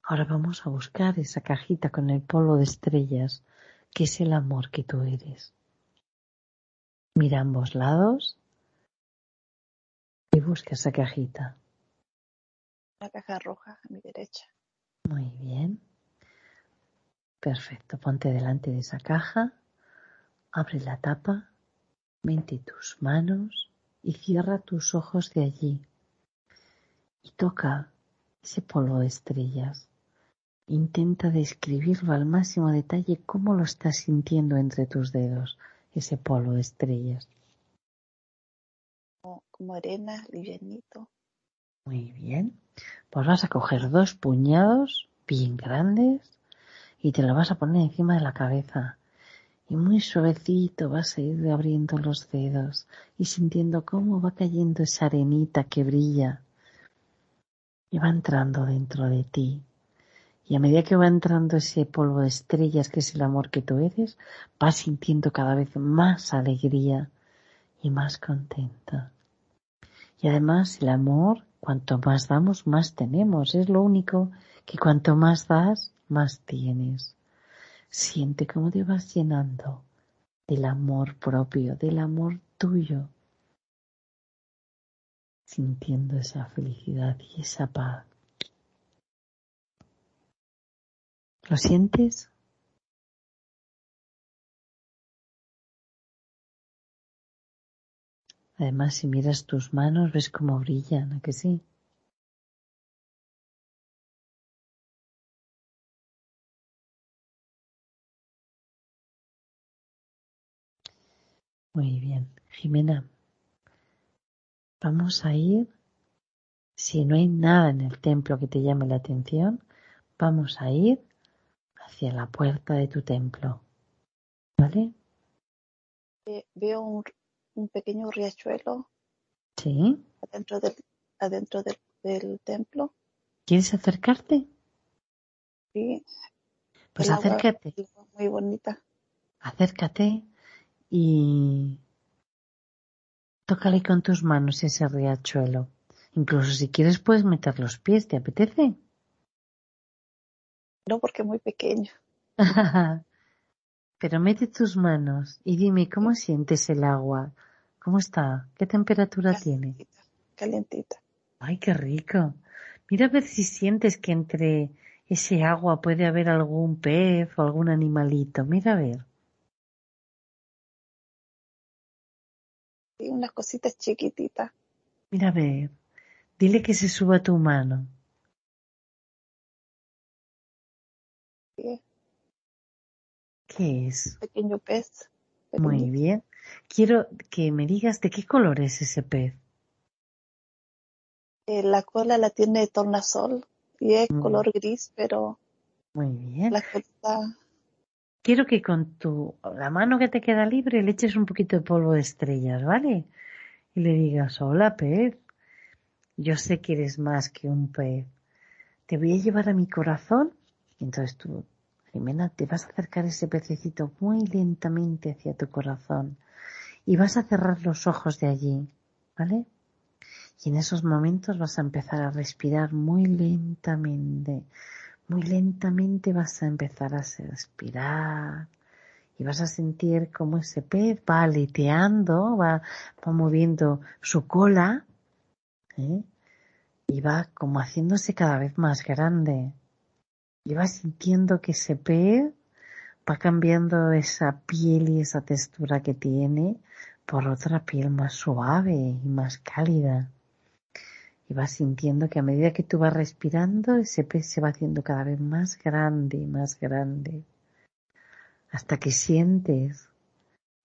Ahora vamos a buscar esa cajita con el polvo de estrellas, que es el amor que tú eres. Mira a ambos lados y busca esa cajita. Una caja roja a mi derecha. Muy bien. Perfecto. Ponte delante de esa caja, abre la tapa, mete tus manos y cierra tus ojos de allí. Y toca ese polvo de estrellas. Intenta describirlo al máximo detalle cómo lo estás sintiendo entre tus dedos, ese polvo de estrellas. Como, como arena, livianito. Muy bien. Pues vas a coger dos puñados bien grandes y te lo vas a poner encima de la cabeza. Y muy suavecito vas a ir abriendo los dedos y sintiendo cómo va cayendo esa arenita que brilla y va entrando dentro de ti. Y a medida que va entrando ese polvo de estrellas que es el amor que tú eres, vas sintiendo cada vez más alegría y más contenta. Y además el amor, cuanto más damos, más tenemos. Es lo único que cuanto más das, más tienes. Siente cómo te vas llenando del amor propio, del amor tuyo, sintiendo esa felicidad y esa paz. ¿Lo sientes? Además, si miras tus manos, ves cómo brillan, ¿a que sí? Muy bien. Jimena, vamos a ir, si no hay nada en el templo que te llame la atención, vamos a ir hacia la puerta de tu templo. ¿Vale? Eh, veo un, un pequeño riachuelo Sí. adentro del, adentro del, del templo. ¿Quieres acercarte? Sí, Pues el agua acércate, muy bonita. acércate y tócale con tus manos ese riachuelo. Incluso si quieres puedes meter los pies, ¿te apetece? No porque es muy pequeño. [laughs] Pero mete tus manos y dime cómo sientes el agua. ¿Cómo está? ¿Qué temperatura tiene? Calientita, calientita. Ay, qué rico. Mira a ver si sientes que entre ese agua puede haber algún pez o algún animalito. Mira a ver. Unas cositas chiquititas. Mira a ver. Dile que se suba a tu mano. ¿Qué es? pequeño pez. Muy bien. Quiero que me digas de qué color es ese pez. Eh, la cola la tiene tornasol y es Mm. color gris, pero Muy bien. la colita Quiero que con tu la mano que te queda libre le eches un poquito de polvo de estrellas, ¿vale? Y le digas, hola pez, yo sé que eres más que un pez. Te voy a llevar a mi corazón. Y entonces tú, Jimena, te vas a acercar ese pececito muy lentamente hacia tu corazón. Y vas a cerrar los ojos de allí, ¿vale? Y en esos momentos vas a empezar a respirar muy lentamente. Muy lentamente vas a empezar a respirar y vas a sentir como ese pez va aleteando, va, va moviendo su cola ¿eh? y va como haciéndose cada vez más grande. Y vas sintiendo que ese pez va cambiando esa piel y esa textura que tiene por otra piel más suave y más cálida. Y vas sintiendo que a medida que tú vas respirando, ese pez se va haciendo cada vez más grande y más grande. Hasta que sientes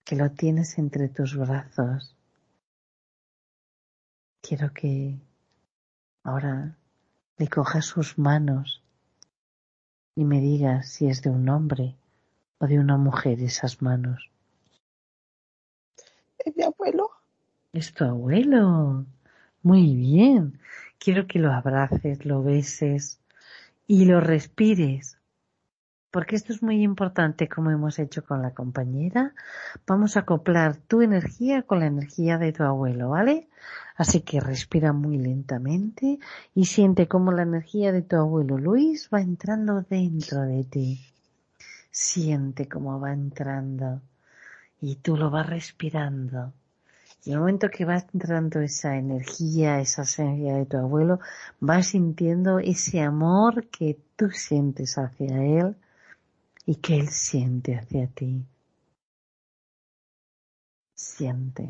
que lo tienes entre tus brazos. Quiero que ahora le cojas sus manos y me digas si es de un hombre o de una mujer esas manos. Es mi abuelo. Es tu abuelo. Muy bien. Quiero que lo abraces, lo beses y lo respires. Porque esto es muy importante como hemos hecho con la compañera. Vamos a acoplar tu energía con la energía de tu abuelo, ¿vale? Así que respira muy lentamente y siente cómo la energía de tu abuelo Luis va entrando dentro de ti. Siente cómo va entrando y tú lo vas respirando. Y el momento que va entrando esa energía, esa esencia de tu abuelo, vas sintiendo ese amor que tú sientes hacia él y que él siente hacia ti. Siente.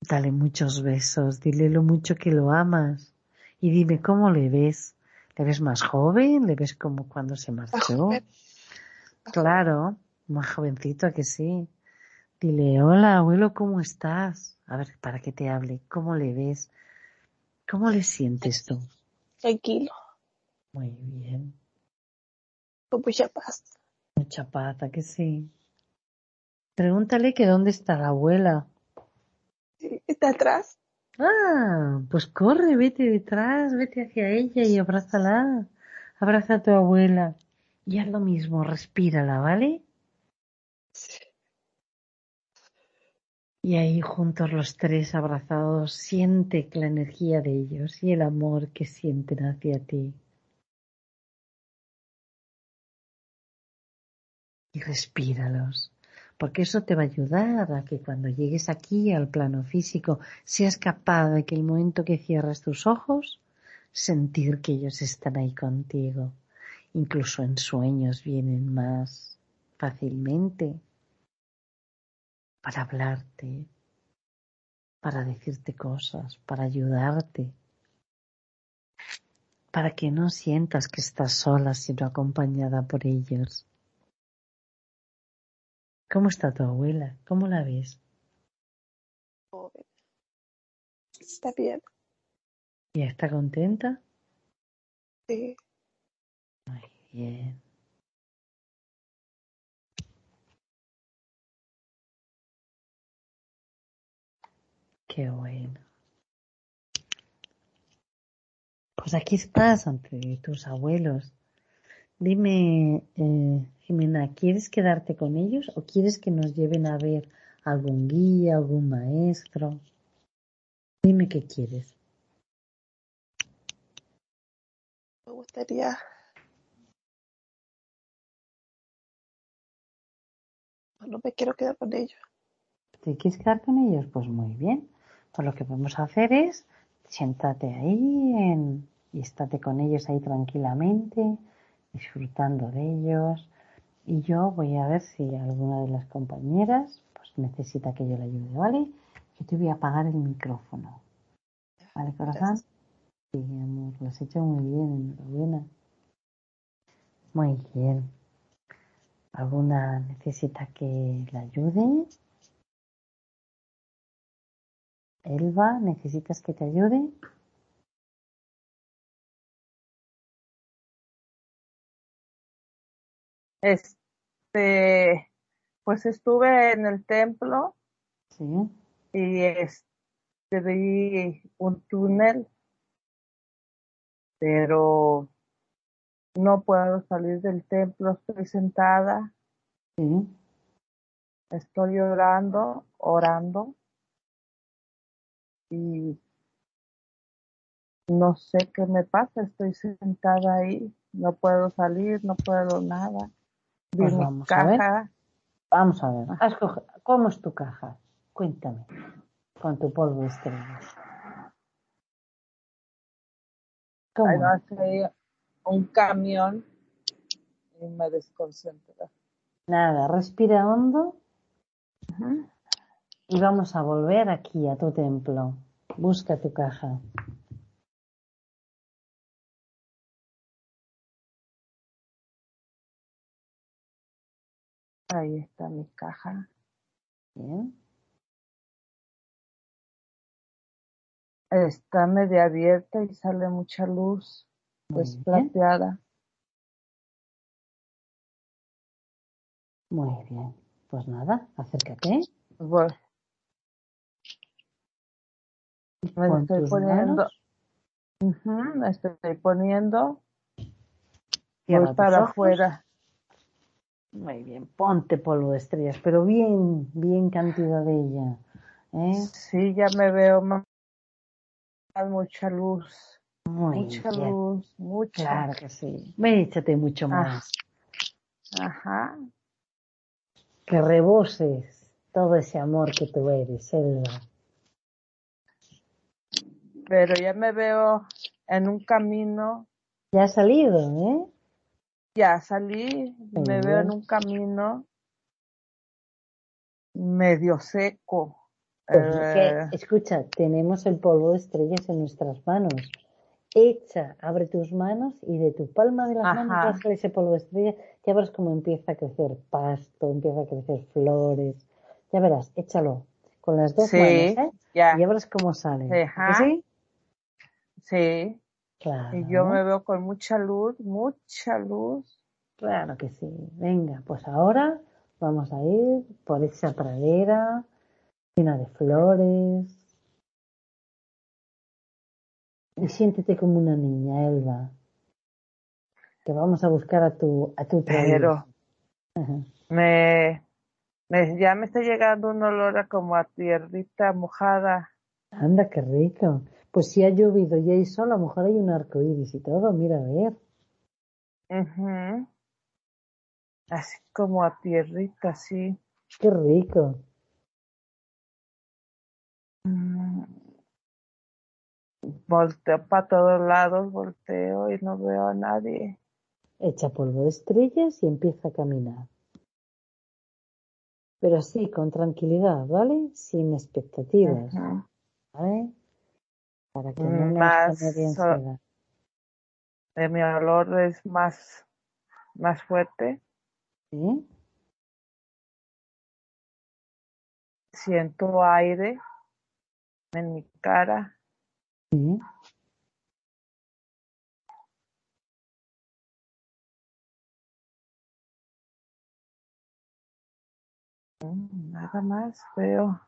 Dale muchos besos, dile lo mucho que lo amas y dime cómo le ves. ¿Le ves más joven? ¿Le ves como cuando se marchó? Claro, más jovencito que sí. Dile, hola abuelo, ¿cómo estás? A ver, para que te hable, ¿cómo le ves? ¿Cómo le sientes tú? Tranquilo. Muy bien. Con mucha paz. Mucha pata que sí. Pregúntale que dónde está la abuela. Sí, Está atrás. Ah, pues corre, vete detrás, vete hacia ella y abrázala. Abraza a tu abuela. Y haz lo mismo, respírala, ¿vale? Y ahí juntos los tres abrazados, siente la energía de ellos y el amor que sienten hacia ti. Y respíralos, porque eso te va a ayudar a que cuando llegues aquí al plano físico seas capaz de que el momento que cierras tus ojos, sentir que ellos están ahí contigo. Incluso en sueños vienen más fácilmente para hablarte, para decirte cosas, para ayudarte, para que no sientas que estás sola sino acompañada por ellos. ¿Cómo está tu abuela? ¿Cómo la ves? Está bien. ¿Y está contenta? Sí. Muy bien. Qué bueno. Pues aquí estás ante tus abuelos. Dime, eh, Jimena, ¿quieres quedarte con ellos o quieres que nos lleven a ver algún guía, algún maestro? Dime qué quieres. Me gustaría. No me quiero quedar con ellos. ¿Te quieres quedar con ellos? Pues muy bien. Pues lo que podemos hacer es siéntate ahí en- y estate con ellos ahí tranquilamente, disfrutando de ellos. Y yo voy a ver si alguna de las compañeras pues necesita que yo le ayude, ¿vale? Yo te voy a apagar el micrófono. ¿Vale, corazón? Sí, amor, lo has hecho muy bien, enhorabuena. Muy bien. ¿Alguna necesita que la ayude? Elba, ¿necesitas que te ayude? Este, pues estuve en el templo Sí. y este, vi un túnel, pero no puedo salir del templo, estoy sentada, Sí. estoy orando, orando y no sé qué me pasa, estoy sentada ahí, no puedo salir, no puedo nada. Vi Pues vamos a ver. caja, Vamos a ver. has coge- ¿Cómo es tu caja? Cuéntame. Con tu polvo de estrellas. ¿Cómo? hace un camión y me desconcentra. Nada, respira hondo. Y vamos a volver aquí a tu templo. Busca tu caja. Ahí está mi caja. Bien. Está media abierta y sale mucha luz. Muy Es bien. plateada. Muy bien. Pues nada, acércate. Voy. Me estoy tus poniendo. me estoy poniendo. Voy para ojos. afuera. Muy bien. Ponte polvo de estrellas, pero bien, bien cantidad de ella. ¿eh? Sí, ya me veo más. Mucha luz. Muy Mucha bien. luz. Mucha. Claro que sí. Ve, échate mucho Ah. más. Ajá. Que reboses todo ese amor que tú eres, Elba. Pero ya me veo en un camino. Ya ha salido, ¿eh? Ya salí. Me Muy veo en un camino medio seco. Pues que, Eh, escucha, tenemos el polvo de estrellas en nuestras manos. Echa, abre tus manos y de tu palma de las manos ese polvo de estrellas. Ya verás cómo empieza a crecer pasto, empieza a crecer flores. Ya verás, échalo con las dos Sí, manos, ¿eh? ya. Y ya verás cómo sale. ¿A que Ajá. sí? Sí. Claro. Y yo me veo con mucha luz, mucha luz. Claro que sí. Venga, pues ahora vamos a ir por esa pradera llena de flores. Y siéntete como una niña, Elba. Que vamos a buscar a tu, a tu Pero me, me, ya me está llegando un olor a como a tierrita mojada. Anda, qué rico. Pues si ha llovido y hay sol, a lo mejor hay un arco iris y todo. Mira, a ver. Así como a tierrita, sí. Qué rico. Mm. Volteo para todos lados, volteo y no veo a nadie. Echa polvo de estrellas y empieza a caminar. Pero así, con tranquilidad, ¿vale? Sin expectativas. ¿vale? Para que no nos Más, so- eh, mi olor es más, más fuerte. ¿Sí? Siento aire en mi cara. ¿Sí? Mm, Nada más veo.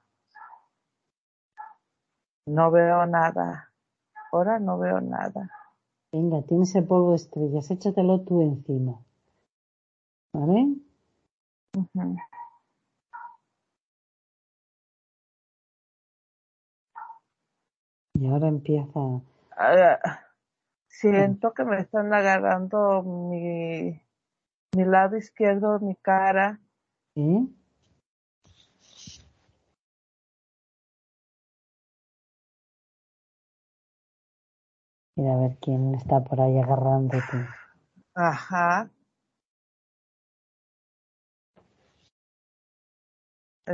No veo nada. Ahora no veo nada. Venga, tienes el polvo de estrellas, échatelo tú encima. ¿Vale? Y ahora empieza. Ah, siento que me están agarrando mi, mi lado izquierdo, mi cara. ¿Sí? Mira a ver quién está por ahí agarrándote. Ajá.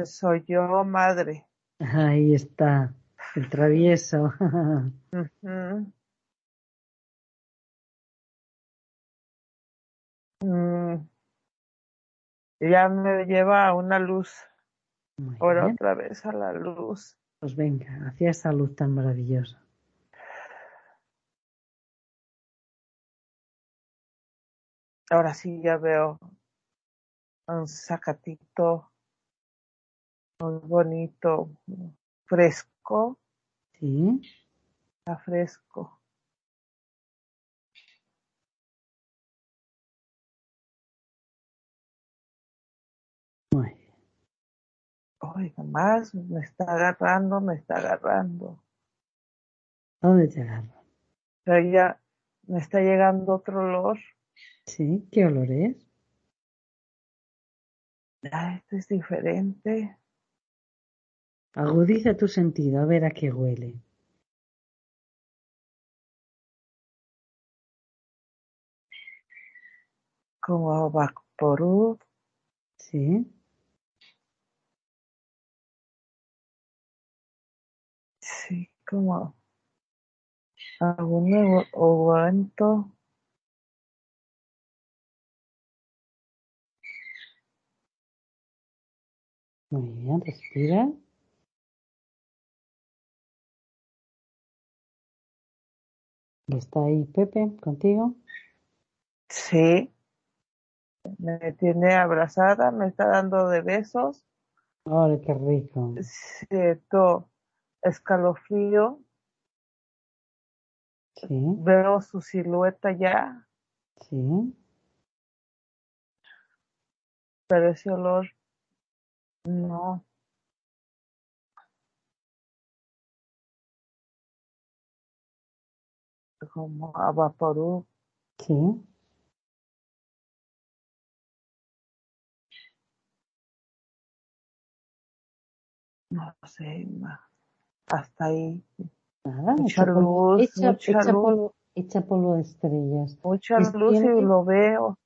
Soy yo, madre. Ahí está, el travieso. Mm, Ya me lleva a una luz. Muy Ahora bien. otra vez a la luz. Pues venga, hacia esa luz tan maravillosa. Ahora sí ya veo un zacatito muy bonito, fresco, ¿Sí? está fresco. Muy bien. Ay, nomás me está agarrando, me está agarrando. ¿Dónde te agarro? Pero ya me está llegando otro olor. ¿Sí? ¿Qué olor es? Ah, este es diferente. Agudiza tu sentido a ver a qué huele. Como a Vaporub. ¿Sí? como algún ev- Muy bien, respira. ¿Y está ahí Pepe contigo? Sí, me tiene abrazada, me está dando de besos. ¡Ay, qué rico! Siento escalofrío, Sí, veo su silueta ya, sí. pero ese olor no. Como a vaporú. Sí, No sé, hasta ahí. nada, Mucha polvo, luz, echa, mucha luz. polvo, polvo de estrellas. Mucha luz y lo veo.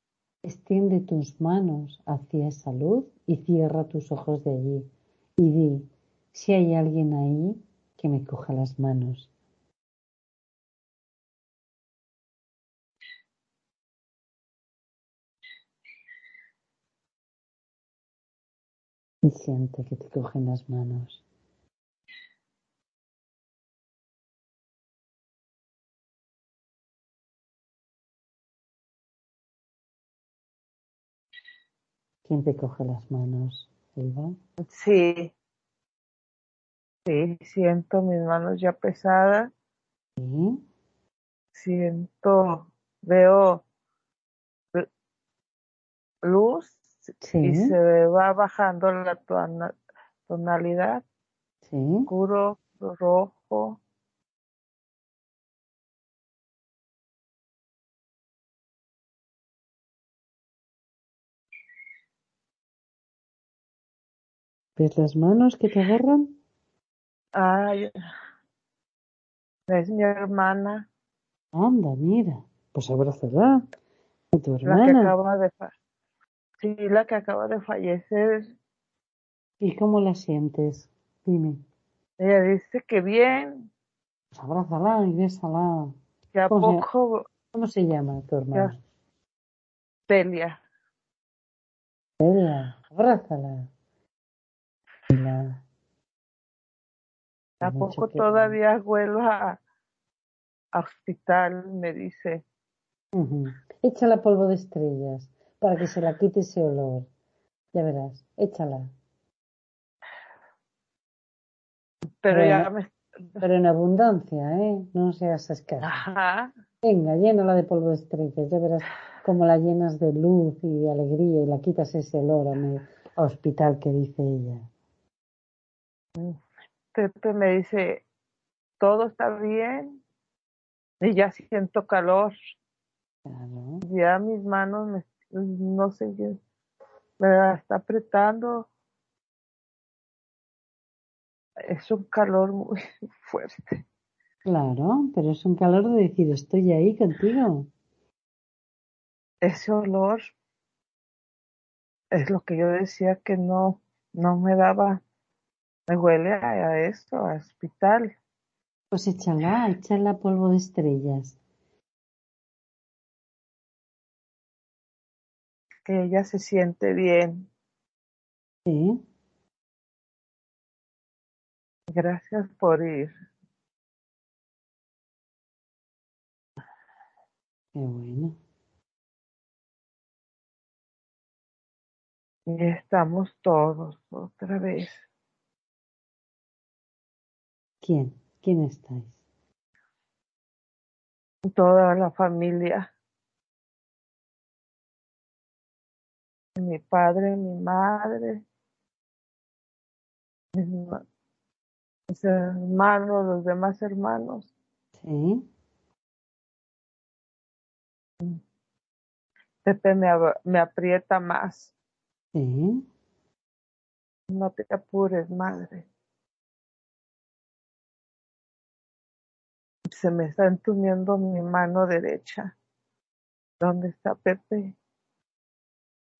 Extiende tus manos hacia esa luz y cierra tus ojos de allí. Y di, si hay alguien ahí, que me coja las manos. Y siente que te cogen las manos. ¿Quién te coge las manos, Elba? Sí, sí, siento mis manos ya pesadas. Sí, Siento, veo luz y sí, se va bajando la tona- tonalidad, sí. oscuro, rojo. ¿Ves las manos que te agarran? Ay, es mi hermana, Anda, mira. Pues abrázala. A tu la que hermana. acaba de sí, la que acaba de fallecer. ¿Y cómo la sientes? Dime. Ella dice que bien, Pues abrázala y bésala. que a ¿Cómo se, poco cómo se llama tu hermana? Celia. Celia. Abrázala. ¿A Mucho poco que- todavía vuelvo a, a hospital? Me dice. Ujú. Échala polvo de estrellas para que se la quite ese olor. Ya verás. Échala. Pero Bueno. ya me... Pero en abundancia, ¿eh? No seas escasa. Ajá. Venga, llénala de polvo de estrellas, ya verás cómo la llenas de luz y de alegría y la quitas ese olor a, me- a hospital que dice ella. Pepe me dice, todo está bien. Y ya siento calor. Claro, Ya mis manos, me, no sé me la está apretando. Es un calor muy [laughs] fuerte. claro, pero es un calor de decir estoy ahí contigo. Ese olor es lo que yo decía que no, no me daba, me huele a, a esto, a hospital. Pues échala, échala polvo de estrellas. Que ella se siente bien. Sí, Gracias por ir. qué bueno. Y estamos todos otra vez. ¿Quién? ¿Quién estáis? Toda la familia. Mi padre, mi madre, mis, ma- mis hermanos, los demás hermanos. Sí, Pepe me, me aprieta más. sí, No te apures, madre. se me está entumiendo mi mano derecha. ¿Dónde está Pepe?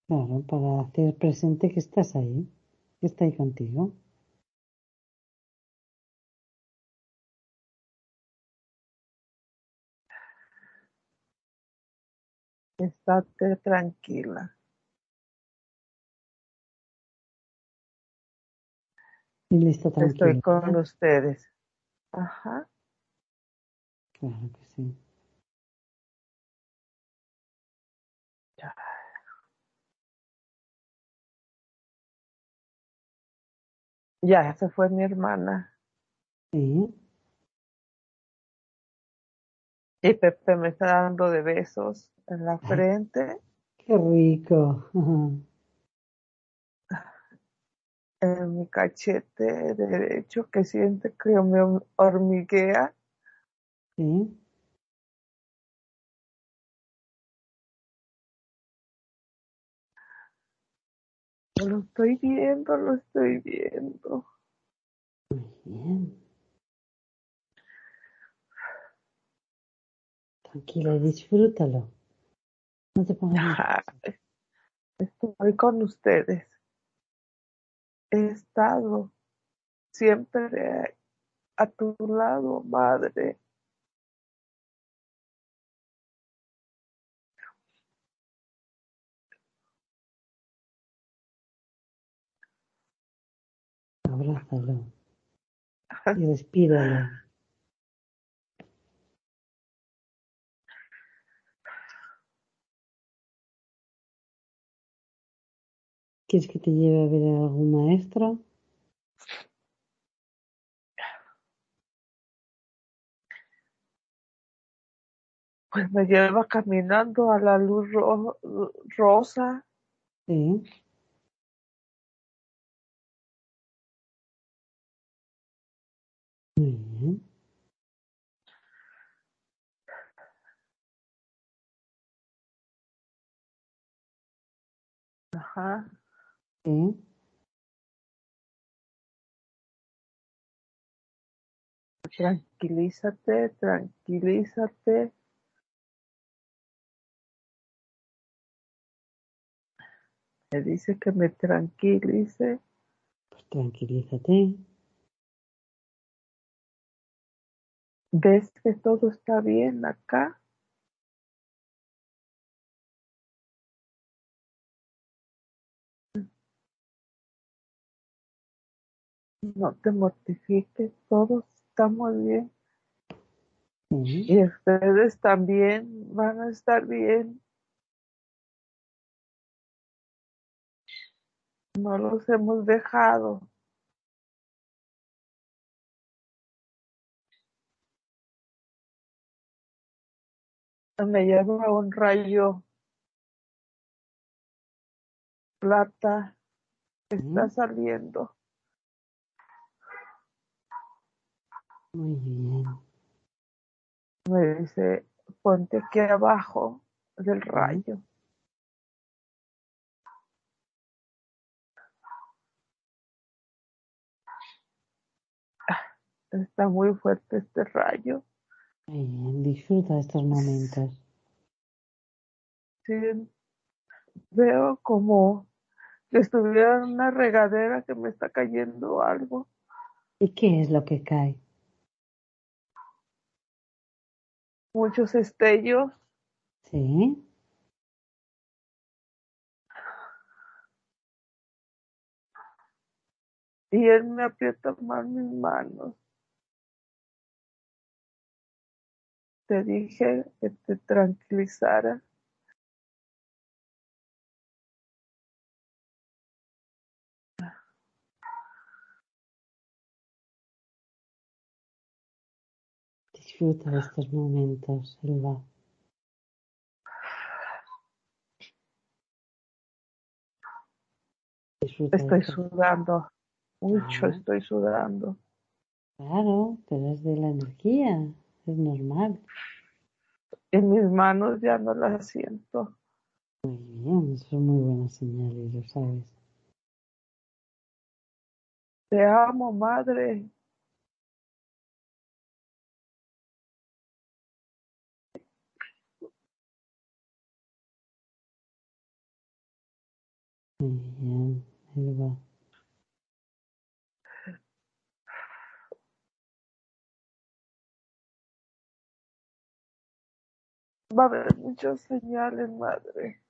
Claro, para hacer presente que estás ahí, que está ahí contigo. Estate tranquila. Y listo, tranquila. Estoy con ustedes. Ajá. Claro que sí. Ya se fue mi hermana. Sí. Y Pepe me está dando de besos en la frente, Qué rico. en mi cachete derecho que siente que me hormiguea. Sí. Lo estoy viendo, lo estoy viendo. Muy bien. Tranquila disfrútalo. No te pongas. Estoy con ustedes. He estado siempre a tu lado, madre. Abrázalo y respíralo. ¿Quieres que te lleve a ver a algún maestro? Pues me lleva caminando a la luz ro- rosa. Sí. Muy bien. Ajá. Sí. Tranquilízate, tranquilízate. Me dice que me tranquilice. Pues tranquilízate. ¿Ves que todo está bien acá? No te mortifiques, todos estamos bien. Sí. Y ustedes también van a estar bien. No los hemos dejado. Me lleva un rayo plata que está saliendo. Muy bien. Me dice, ponte aquí abajo del rayo. Está muy fuerte este rayo. Muy bien. Disfruta estos momentos. Sí, veo como que estuviera en una regadera que me está cayendo algo. ¿Y qué es lo que cae? Muchos estellos. Sí. Y él me aprieta más mis manos. Te dije que te tranquilizara. Disfruta de estos momentos, Elba. Disfruta Estoy sudando. Mucho estoy sudando. Claro, pero es de la energía. Es normal. Y mis manos ya no las siento. Muy bien, es muy buena señal y lo sabes. Te amo, madre. Muy bien, Elba. Va a haber muchas señales, madre.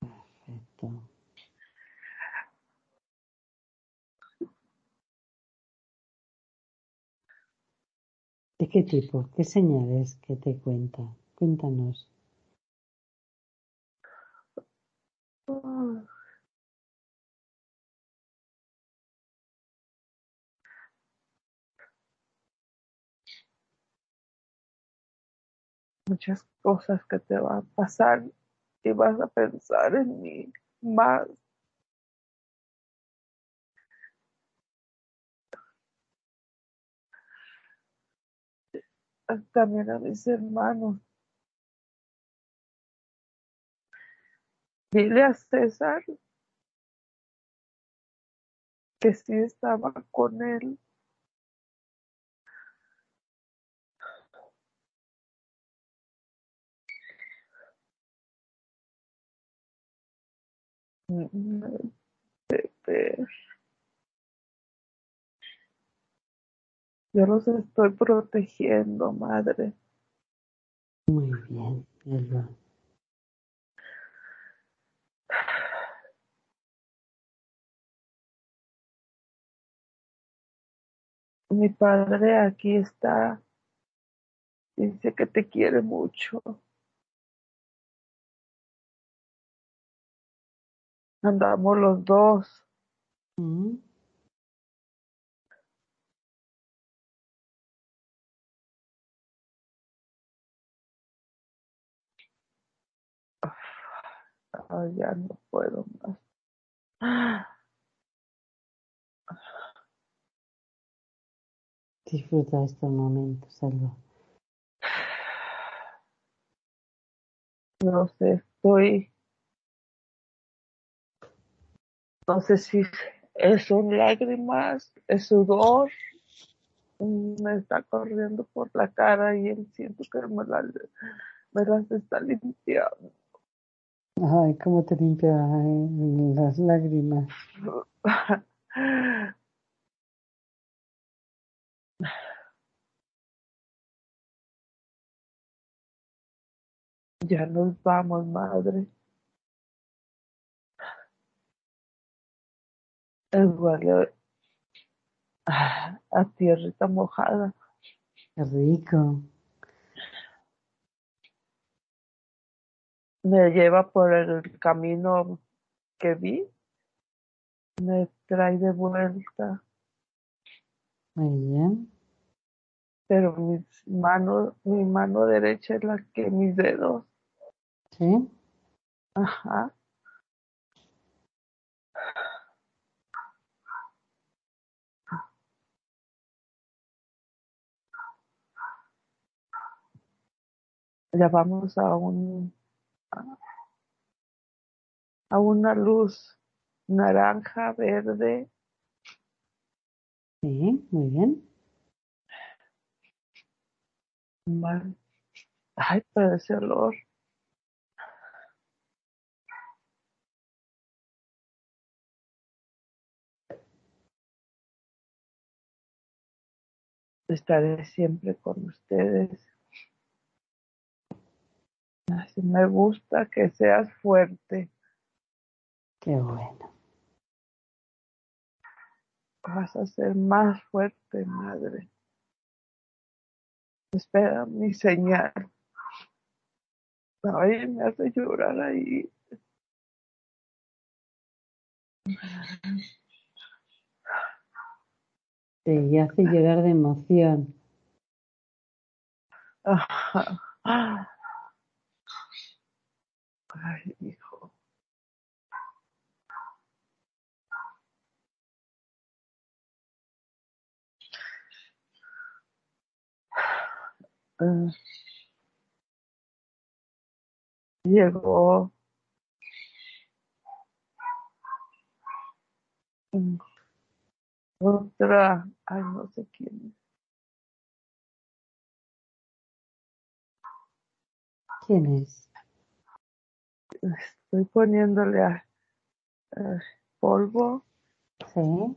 Perfecto. ¿De qué tipo? ¿Qué señales que te cuenta? Cuéntanos. Ah. Muchas cosas que te van a pasar y vas a pensar en mí más. También a mis hermanos. Dile a César que sí estaba con él. Yo los estoy protegiendo, madre. Muy bien, Elba. Mi padre aquí está. Dice que te quiere mucho. Andamos los dos. Mm, Ay, ya no puedo más. Disfruta estos momentos, Elba. No sé, estoy. No sé si es son lágrimas, es sudor. mm, Me está corriendo por la cara y él siento que me, la- me las está limpiando. Ay, cómo te limpia eh, las lágrimas. Ya nos vamos, madre. El huele a a tierrita mojada. Qué rico. Me lleva por el camino que vi. Me trae de vuelta. Muy bien. Pero mis manos, mi mano derecha es la que mis dedos. ¿Sí? Ajá. Ya vamos a un a una luz naranja, verde. Sí, muy bien. Mal. Ay, pero ese olor. Estaré siempre con ustedes. Así me gusta que seas fuerte. Qué bueno. Vas a ser más fuerte, madre. Espera mi señal. Ay, me hace llorar ahí. Te hace llorar de emoción. Ajá. Ay, hijo. Ah. Llegó otra, ay, no sé quién. ¿Quién es? estoy poniéndole a, polvo. Sí.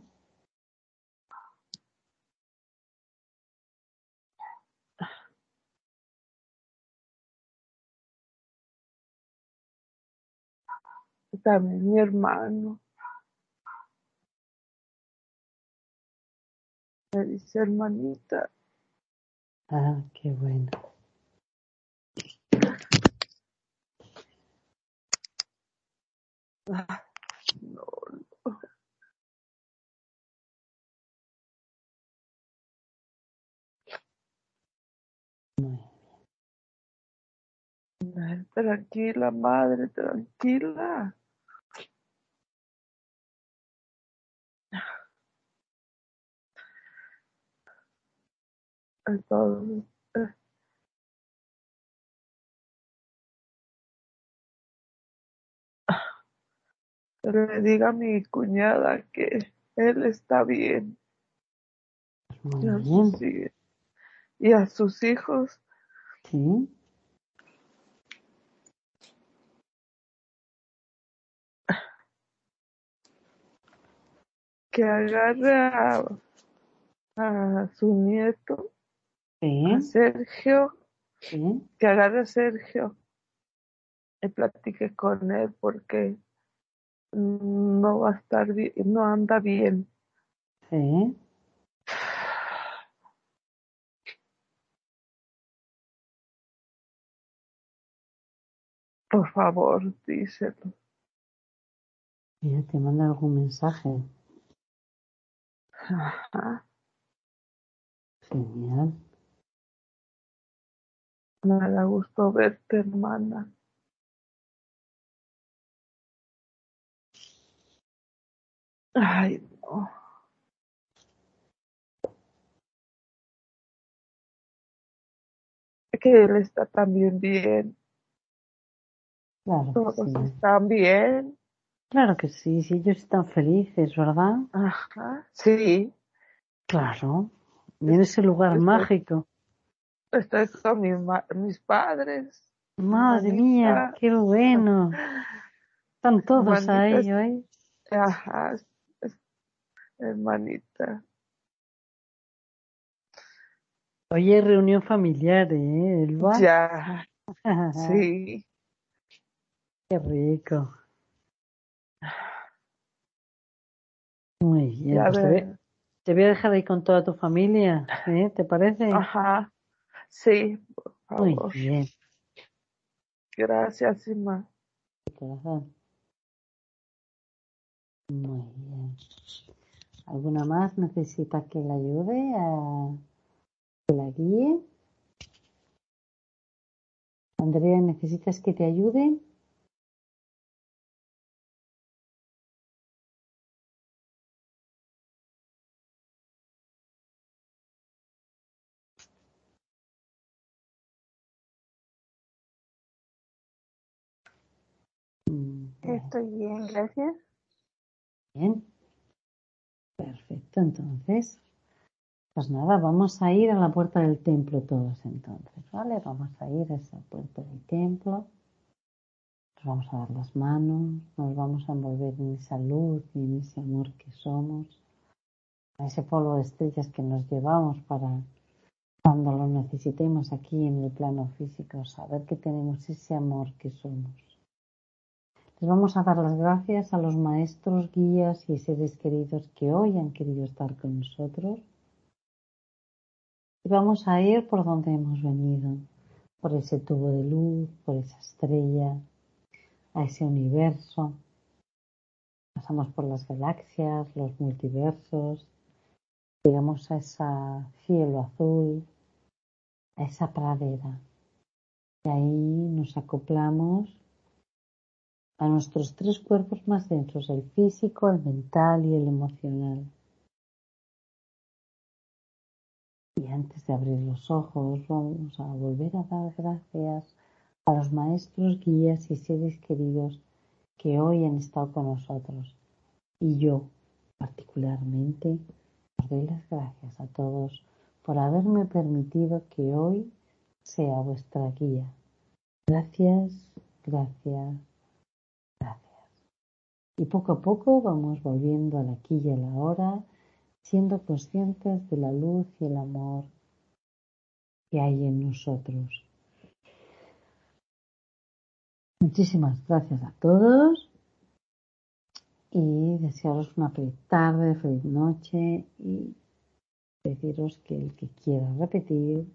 También mi hermano. Me dice hermanita. Ah, qué bueno. No, Tranquila, madre, tranquila. Eh, que le diga a mi cuñada que él está bien Muy y a bien. sus, hi- y a sus hijos Sí. que agarre a, a su nieto, a. Sergio, Sí. que agarre a Sergio y platique con él porque no va a estar bien, no anda bien. Sí. Por favor, díselo. Mira, te manda algún mensaje. Ajá. Genial. Me da gusto verte, hermana. Ay, no. Que él está también bien. Claro que Todos sí. están bien. Claro que sí. Si ellos están felices, ¿verdad? Ajá. Sí. Claro. Y en ese lugar Estoy- mágico. Estoy con mis, mis padres. Madre mía, qué bueno. Están todos ahí hoy. Ajá. Hermanita. Hoy hay reunión familiar, ¿eh, Elba? Ya. [laughs] Sí. Qué rico. Muy bien. Ya Pues te, voy, ver. te voy a dejar ahí con toda tu familia, ¿eh? ¿Te parece? Ajá. Sí, por Muy bien, Gracias, corazón. Muy bien. ¿Alguna más necesita que la ayude a que la guíe? Andrea, ¿necesitas que te ayude? Mm, Estoy bien, gracias. bien. Perfecto, entonces. Pues nada, vamos a ir a la puerta del templo todos entonces, ¿vale? Vamos a ir a esa puerta del templo. Nos vamos a dar las manos, nos vamos a envolver en esa luz y en ese amor que somos, a ese polvo de estrellas que nos llevamos para cuando lo necesitemos aquí en el plano físico, saber que tenemos ese amor que somos. Les vamos a dar las gracias a los maestros, guías y seres queridos que hoy han querido estar con nosotros. Y vamos a ir por donde hemos venido, por ese tubo de luz, por esa estrella, a ese universo. Pasamos por las galaxias, los multiversos, llegamos a ese cielo azul, a esa pradera. Y ahí nos acoplamos a nuestros tres cuerpos más densos, el físico, el mental y el emocional. Y antes de abrir los ojos, vamos a volver a dar gracias a los maestros, guías y seres queridos que hoy han estado con nosotros. Y yo, particularmente, os doy las gracias a todos por haberme permitido que hoy sea vuestra guía. Gracias, gracias. Y poco a poco vamos volviendo al aquí y a la hora, siendo conscientes de la luz y el amor que hay en nosotros. Muchísimas gracias a todos y desearos una feliz tarde, feliz noche y deciros que el que quiera repetir,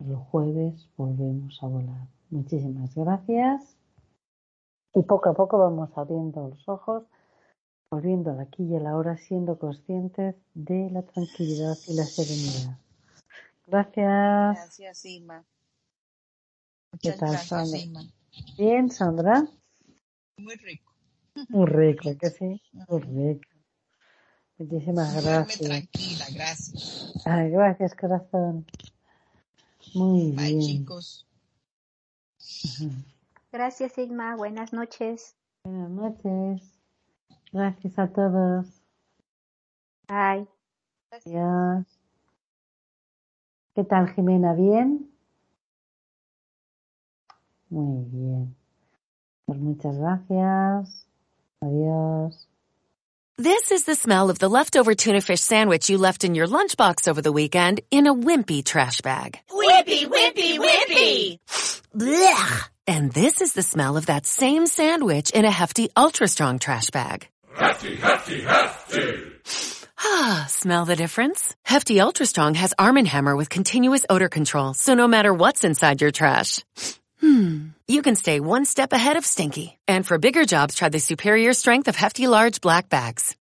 el jueves volvemos a volar. Muchísimas gracias. Y poco a poco vamos abriendo los ojos, volviendo al aquí y a la hora, siendo conscientes de la tranquilidad y la serenidad. Gracias. Gracias. ¿Qué Muchas tal, gracias, Sandra? Bien, Sandra. Muy rico. Muy rico, que sí, muy rico. Muchísimas Duerme gracias. tranquila, gracias. Ay, gracias, corazón. Muy Bye, bien. chicos. Gracias, Sigma. Buenas noches. Buenas noches. Gracias a todos. Bye. Adiós. ¿Qué tal, Jimena? ¿Bien? Muy bien. Pues muchas gracias. Adiós. This is the smell of the leftover tuna fish sandwich you left in your lunchbox over the weekend in a wimpy trash bag. Wimpy, wimpy, wimpy! Blech! And this is the smell of that same sandwich in a hefty, ultra strong trash bag. Hefty, hefty, hefty. Ah, smell the difference? Hefty Ultra Strong has Arm & Hammer with continuous odor control, so no matter what's inside your trash, hmm, you can stay one step ahead of stinky. And for bigger jobs, try the superior strength of Hefty Large Black Bags.